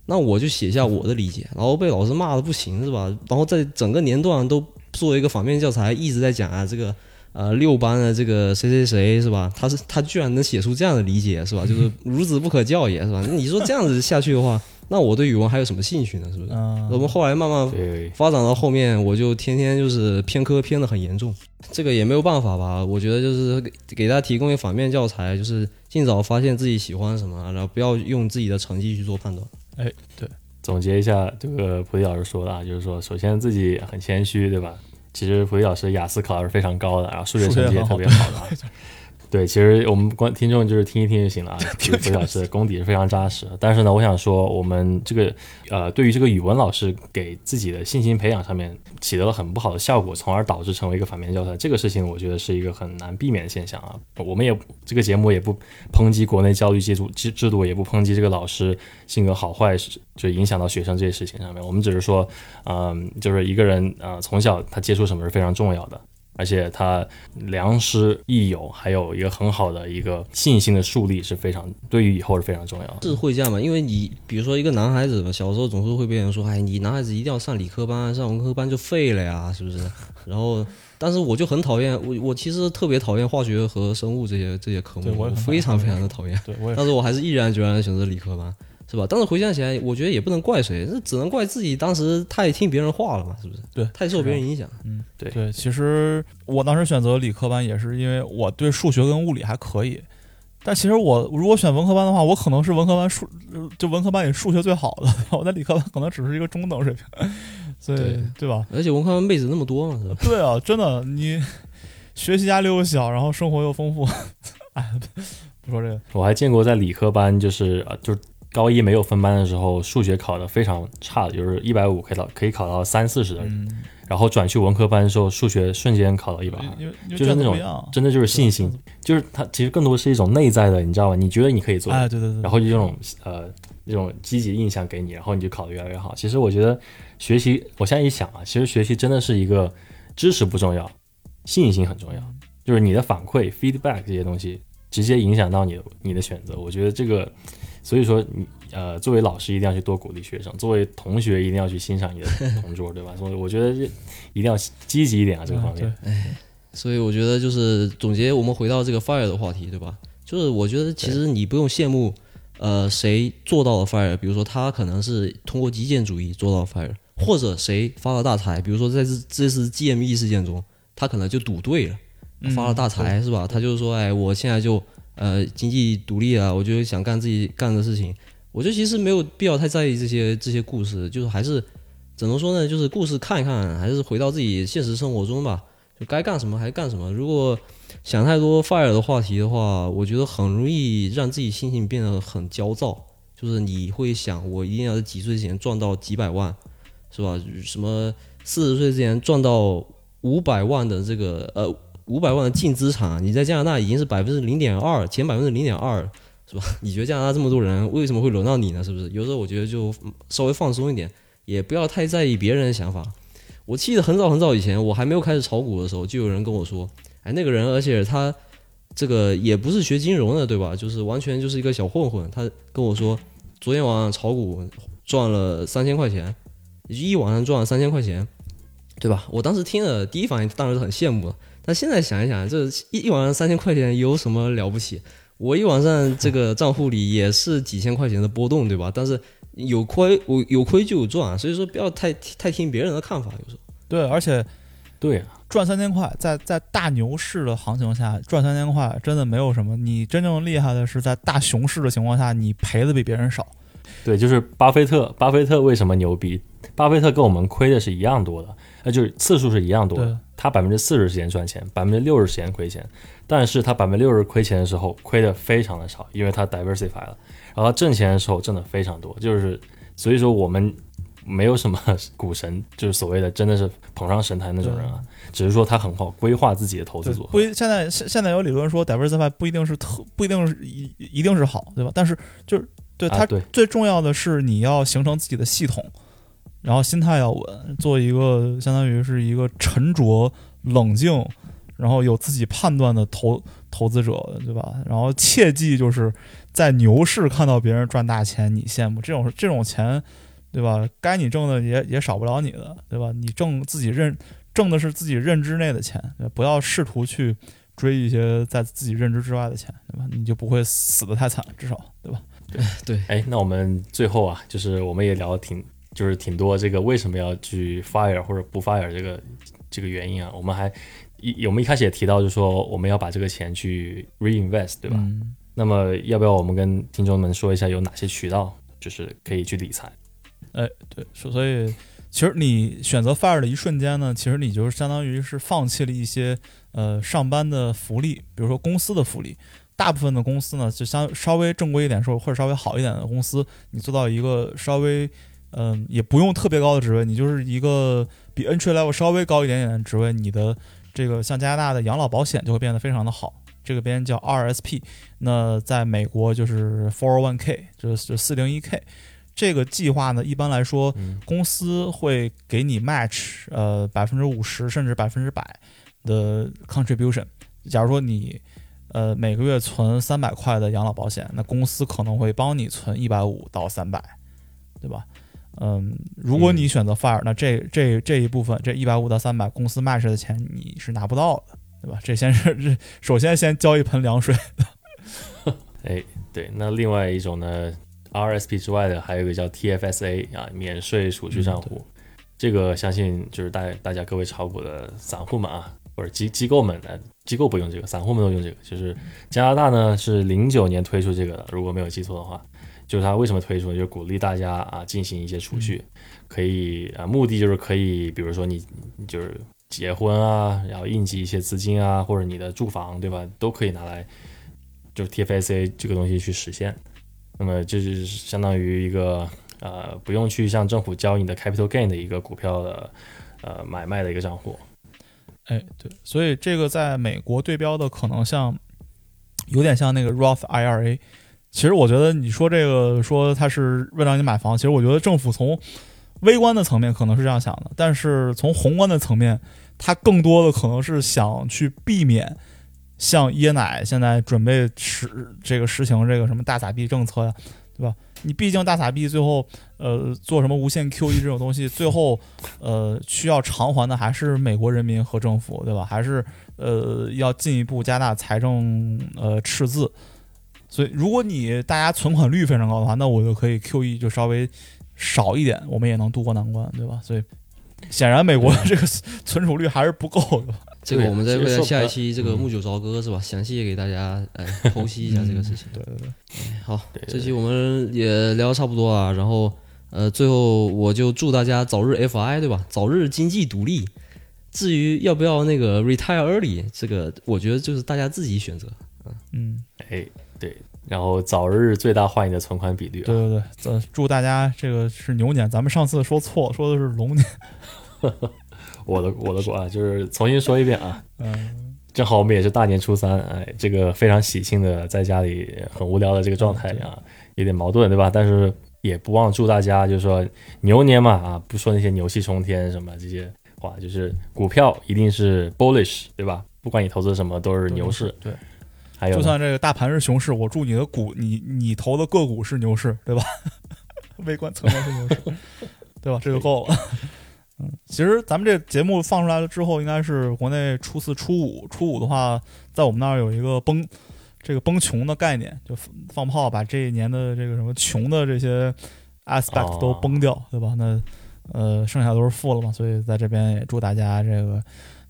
那我就写下我的理解，然后被老师骂的不行，是吧？然后在整个年段都作为一个反面教材，一直在讲啊，这个呃六班的这个谁谁谁是吧？他是他居然能写出这样的理解，是吧？就是孺子不可教也，是吧？你说这样子下去的话，那我对语文还有什么兴趣呢？是不是？我们后来慢慢发展到后面，我就天天就是偏科偏的很严重，这个也没有办法吧？我觉得就是给给大家提供一个反面教材，就是尽早发现自己喜欢什么，然后不要用自己的成绩去做判断。哎，对，总结一下这个菩提老师说的啊，就是说，首先自己很谦虚，对吧？其实菩提老师雅思考的是非常高的，然后数学成绩也特别好的。对，其实我们观听众就是听一听就行了啊。这个老师功底是非常扎实，但是呢，我想说，我们这个呃，对于这个语文老师给自己的信心培养上面起到了很不好的效果，从而导致成为一个反面教材，这个事情我觉得是一个很难避免的现象啊。我们也这个节目也不抨击国内教育制度制制度，也不抨击这个老师性格好坏，就影响到学生这些事情上面。我们只是说，嗯，就是一个人呃，从小他接触什么是非常重要的。而且他良师益友，还有一个很好的一个信心的树立是非常对于以后是非常重要的。是会这样嘛？因为你比如说一个男孩子吧，小时候总是会被人说，哎，你男孩子一定要上理科班，上文科班就废了呀，是不是？然后，但是我就很讨厌我，我其实特别讨厌化学和生物这些这些科目，我非常非常的讨厌。对，但是我还是毅然决然的选择理科班。是吧？但是回想起来，我觉得也不能怪谁，这只能怪自己当时太听别人话了嘛，是不是？对，太受别人影响。嗯，对对。其实我当时选择理科班也是因为我对数学跟物理还可以，但其实我如果选文科班的话，我可能是文科班数就文科班里数学最好的，我在理科班可能只是一个中等水平，所以对吧？而且文科班妹子那么多嘛，是吧？对啊，真的，你学习压力又小，然后生活又丰富。哎，不说这个，我还见过在理科班，就是啊，就。高一没有分班的时候，数学考的非常差的，就是一百五可以到可以考到三四十的人，然后转去文科班的时候，数学瞬间考到一百二，就是那种真的就是信心，就是它其实更多是一种内在的，你知道吗？你觉得你可以做，哎，对对对，然后就这种呃这种积极印象给你，然后你就考得越来越好。其实我觉得学习，我现在一想啊，其实学习真的是一个知识不重要，信心很重要，就是你的反馈 feedback 这些东西直接影响到你的你的选择。我觉得这个。所以说，你呃，作为老师一定要去多鼓励学生，作为同学一定要去欣赏你的 同桌，对吧？所以我觉得一定要积极一点啊，这个方面。哎，所以我觉得就是总结，我们回到这个 fire 的话题，对吧？就是我觉得其实你不用羡慕，呃，谁做到了 fire，比如说他可能是通过极简主义做到 fire，或者谁发了大财，比如说在这这次 GME 事件中，他可能就赌对了。嗯发了大财是吧？他就是说，哎，我现在就呃经济独立啊，我就想干自己干的事情。我觉得其实没有必要太在意这些这些故事，就是还是怎么说呢？就是故事看一看，还是回到自己现实生活中吧，就该干什么还干什么。如果想太多 fire 的话题的话，我觉得很容易让自己心情变得很焦躁。就是你会想，我一定要在几岁之前赚到几百万，是吧？什么四十岁之前赚到五百万的这个呃五百万的净资产，你在加拿大已经是百分之零点二，前百分之零点二，是吧？你觉得加拿大这么多人，为什么会轮到你呢？是不是？有时候我觉得就稍微放松一点，也不要太在意别人的想法。我记得很早很早以前，我还没有开始炒股的时候，就有人跟我说，哎，那个人，而且他这个也不是学金融的，对吧？就是完全就是一个小混混。他跟我说，昨天晚上炒股赚了三千块钱，一晚上赚了三千块钱，对吧？我当时听了，第一反应当然是很羡慕的。但现在想一想，这一一晚上三千块钱有什么了不起？我一晚上这个账户里也是几千块钱的波动，对吧？但是有亏，我有亏就有赚，所以说不要太太听别人的看法，有时候。对，而且对啊，赚三千块，在在大牛市的行情下赚三千块，真的没有什么。你真正厉害的是在大熊市的情况下，你赔的比别人少。对，就是巴菲特，巴菲特为什么牛逼？巴菲特跟我们亏的是一样多的，呃，就是次数是一样多对的。他百分之四十时间赚钱，百分之六十时间亏钱，但是他百分之六十亏钱的时候亏的非常的少，因为他 diversify 了，然后挣钱的时候挣的非常多，就是所以说我们没有什么 股神，就是所谓的真的是捧上神坛那种人啊，只是说他很好规划自己的投资组，合不。现在现现在有理论说 diversify 不一定是特不一定是一一定是好，对吧？但是就是对它啊最重要的是你要形成自己的系统，然后心态要稳，做一个相当于是一个沉着冷静，然后有自己判断的投投资者，对吧？然后切记就是在牛市看到别人赚大钱，你羡慕这种这种钱，对吧？该你挣的也也少不了你的，对吧？你挣自己认挣的是自己认知内的钱，不要试图去追一些在自己认知之外的钱，对吧？你就不会死得太惨，至少，对吧？对对哎，那我们最后啊，就是我们也聊得挺，就是挺多这个为什么要去 fire 或者不 fire 这个这个原因啊。我们还一我们一开始也提到，就是说我们要把这个钱去 reinvest，对吧？嗯那么要不要我们跟听众们说一下有哪些渠道，就是可以去理财？哎对，所所以其实你选择 fire 的一瞬间呢，其实你就是相当于是放弃了一些呃上班的福利，比如说公司的福利。大部分的公司呢，就相稍微正规一点说，或者稍微好一点的公司，你做到一个稍微嗯、也不用特别高的职位，你就是一个比 entry level 稍微高一点点的职位，你的这个像加拿大的养老保险就会变得非常的好。这个边叫 RSP，那在美国就是 for one k 就是四零一 k。这个计划呢，一般来说，嗯公司会给你 match 呃百分之五十甚至百分之百的 contribution。假如说你呃每个月存三百块的养老保险，那公司可能会帮你存一百五到三百，对吧？嗯，如果你选择 fire，、那这这这一部分这一百五到三百公司 match 的钱你是拿不到的，对吧？这先是这首先先浇一盆凉水。哎，对，那另外一种呢，RSP 之外的还有一个叫 TFSA 啊，免税储蓄账户。这个相信就是大大家各位炒股的散户们啊，或者机机构们呃，机构不用这个，散户们都用这个。就是加拿大呢是零九年推出这个的，如果没有记错的话，就是它为什么推出呢？就是鼓励大家啊进行一些储蓄，可以啊，目的就是可以，比如说你你就是结婚啊，然后应急一些资金啊，或者你的住房对吧，都可以拿来就是 TFSA 这个东西去实现。那么这就是相当于一个呃不用去向政府交你的 capital gain 的一个股票的呃买卖的一个账户。哎，对，所以这个在美国对标的可能像有点像那个 Roth IRA。其实我觉得你说这个说他是为了让你买房，其实我觉得政府从微观的层面可能是这样想的，但是从宏观的层面，它更多的可能是想去避免像椰奶现在准备实这个实行这个什么大撒币政策呀，对吧？你毕竟大撒币最后呃做什么无限 QE 这种东西，最后呃需要偿还的还是美国人民和政府，对吧？还是呃要进一步加大财政呃赤字。所以如果你大家存款率非常高的话，那我就可以 QE 就稍微少一点，我们也能渡过难关，对吧？所以显然美国的这个存储率还是不够的。这个我们在未来下一期这个嗯木九朝歌是吧？详细给大家哎剖析一下这个事情。对对对，好，这期我们也聊得差不多啊，然后呃，最后我就祝大家早日 FI 对吧？早日经济独立。至于要不要那个 retire early，这个我觉得就是大家自己选择。嗯，哎，对，然后早日最大化你的存款比率啊。对对对，呃，祝大家这个是牛年，咱们上次说错，说的是龙年。我的我的国啊，就是重新说一遍啊，嗯，正好我们也是大年初三，哎，这个非常喜庆的在家里很无聊的这个状态啊，有点矛盾，对吧？但是也不忘祝大家，就是说牛年嘛啊，不说那些牛气冲天什么这些话，就是股票一定是 bullish，对吧？不管你投资什么都是牛市，对，还有就算这个大盘是熊市，我祝你的股，你你投的个股是牛市，对吧？微观层面是牛市，对吧？这就够了。嗯，其实咱们这节目放出来了之后，应该是国内初四、初五。初五的话，在我们那儿有一个崩，这个崩穷的概念，就放炮把这一年的这个什么穷的这些 aspect 哦都崩掉，对吧？那呃，剩下都是负了嘛。所以在这边也祝大家这个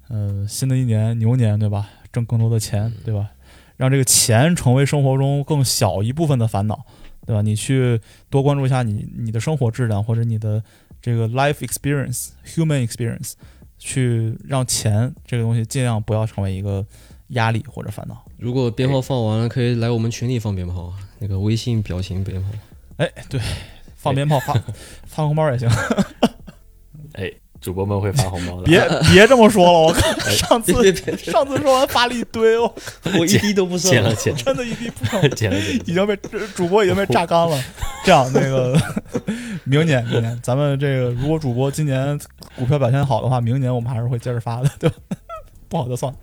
呃新的一年牛年，对吧？挣更多的钱，对吧？让这个钱成为生活中更小一部分的烦恼，对吧？你去多关注一下你你的生活质量或者你的这个 life experience、human experience，去让钱这个东西尽量不要成为一个压力或者烦恼。如果鞭炮放完了，可以来我们群里放鞭炮啊，那个微信表情鞭炮。哎，对，放鞭炮发发红包也行，哎，主播们会发红包的，别别这么说了，我靠 上次上次说完发了一堆，我 我一滴都不剩真的一滴不剩。已经被主播已经被榨干了。这样，那个 明年明年咱们这个如果主播今年股票表现好的话，明年我们还是会接着发的，对吧？不好就算了。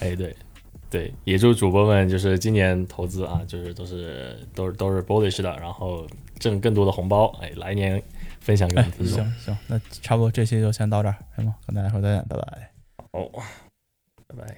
哎，对。对，也祝主播们就是今年投资啊，就是都是都是都是 bullish 的，然后挣更多的红包，哎，来年分享给我哎们，听众。行行，那差不多这期就先到这儿，行吗？跟大家说再见，拜拜。哦，拜拜。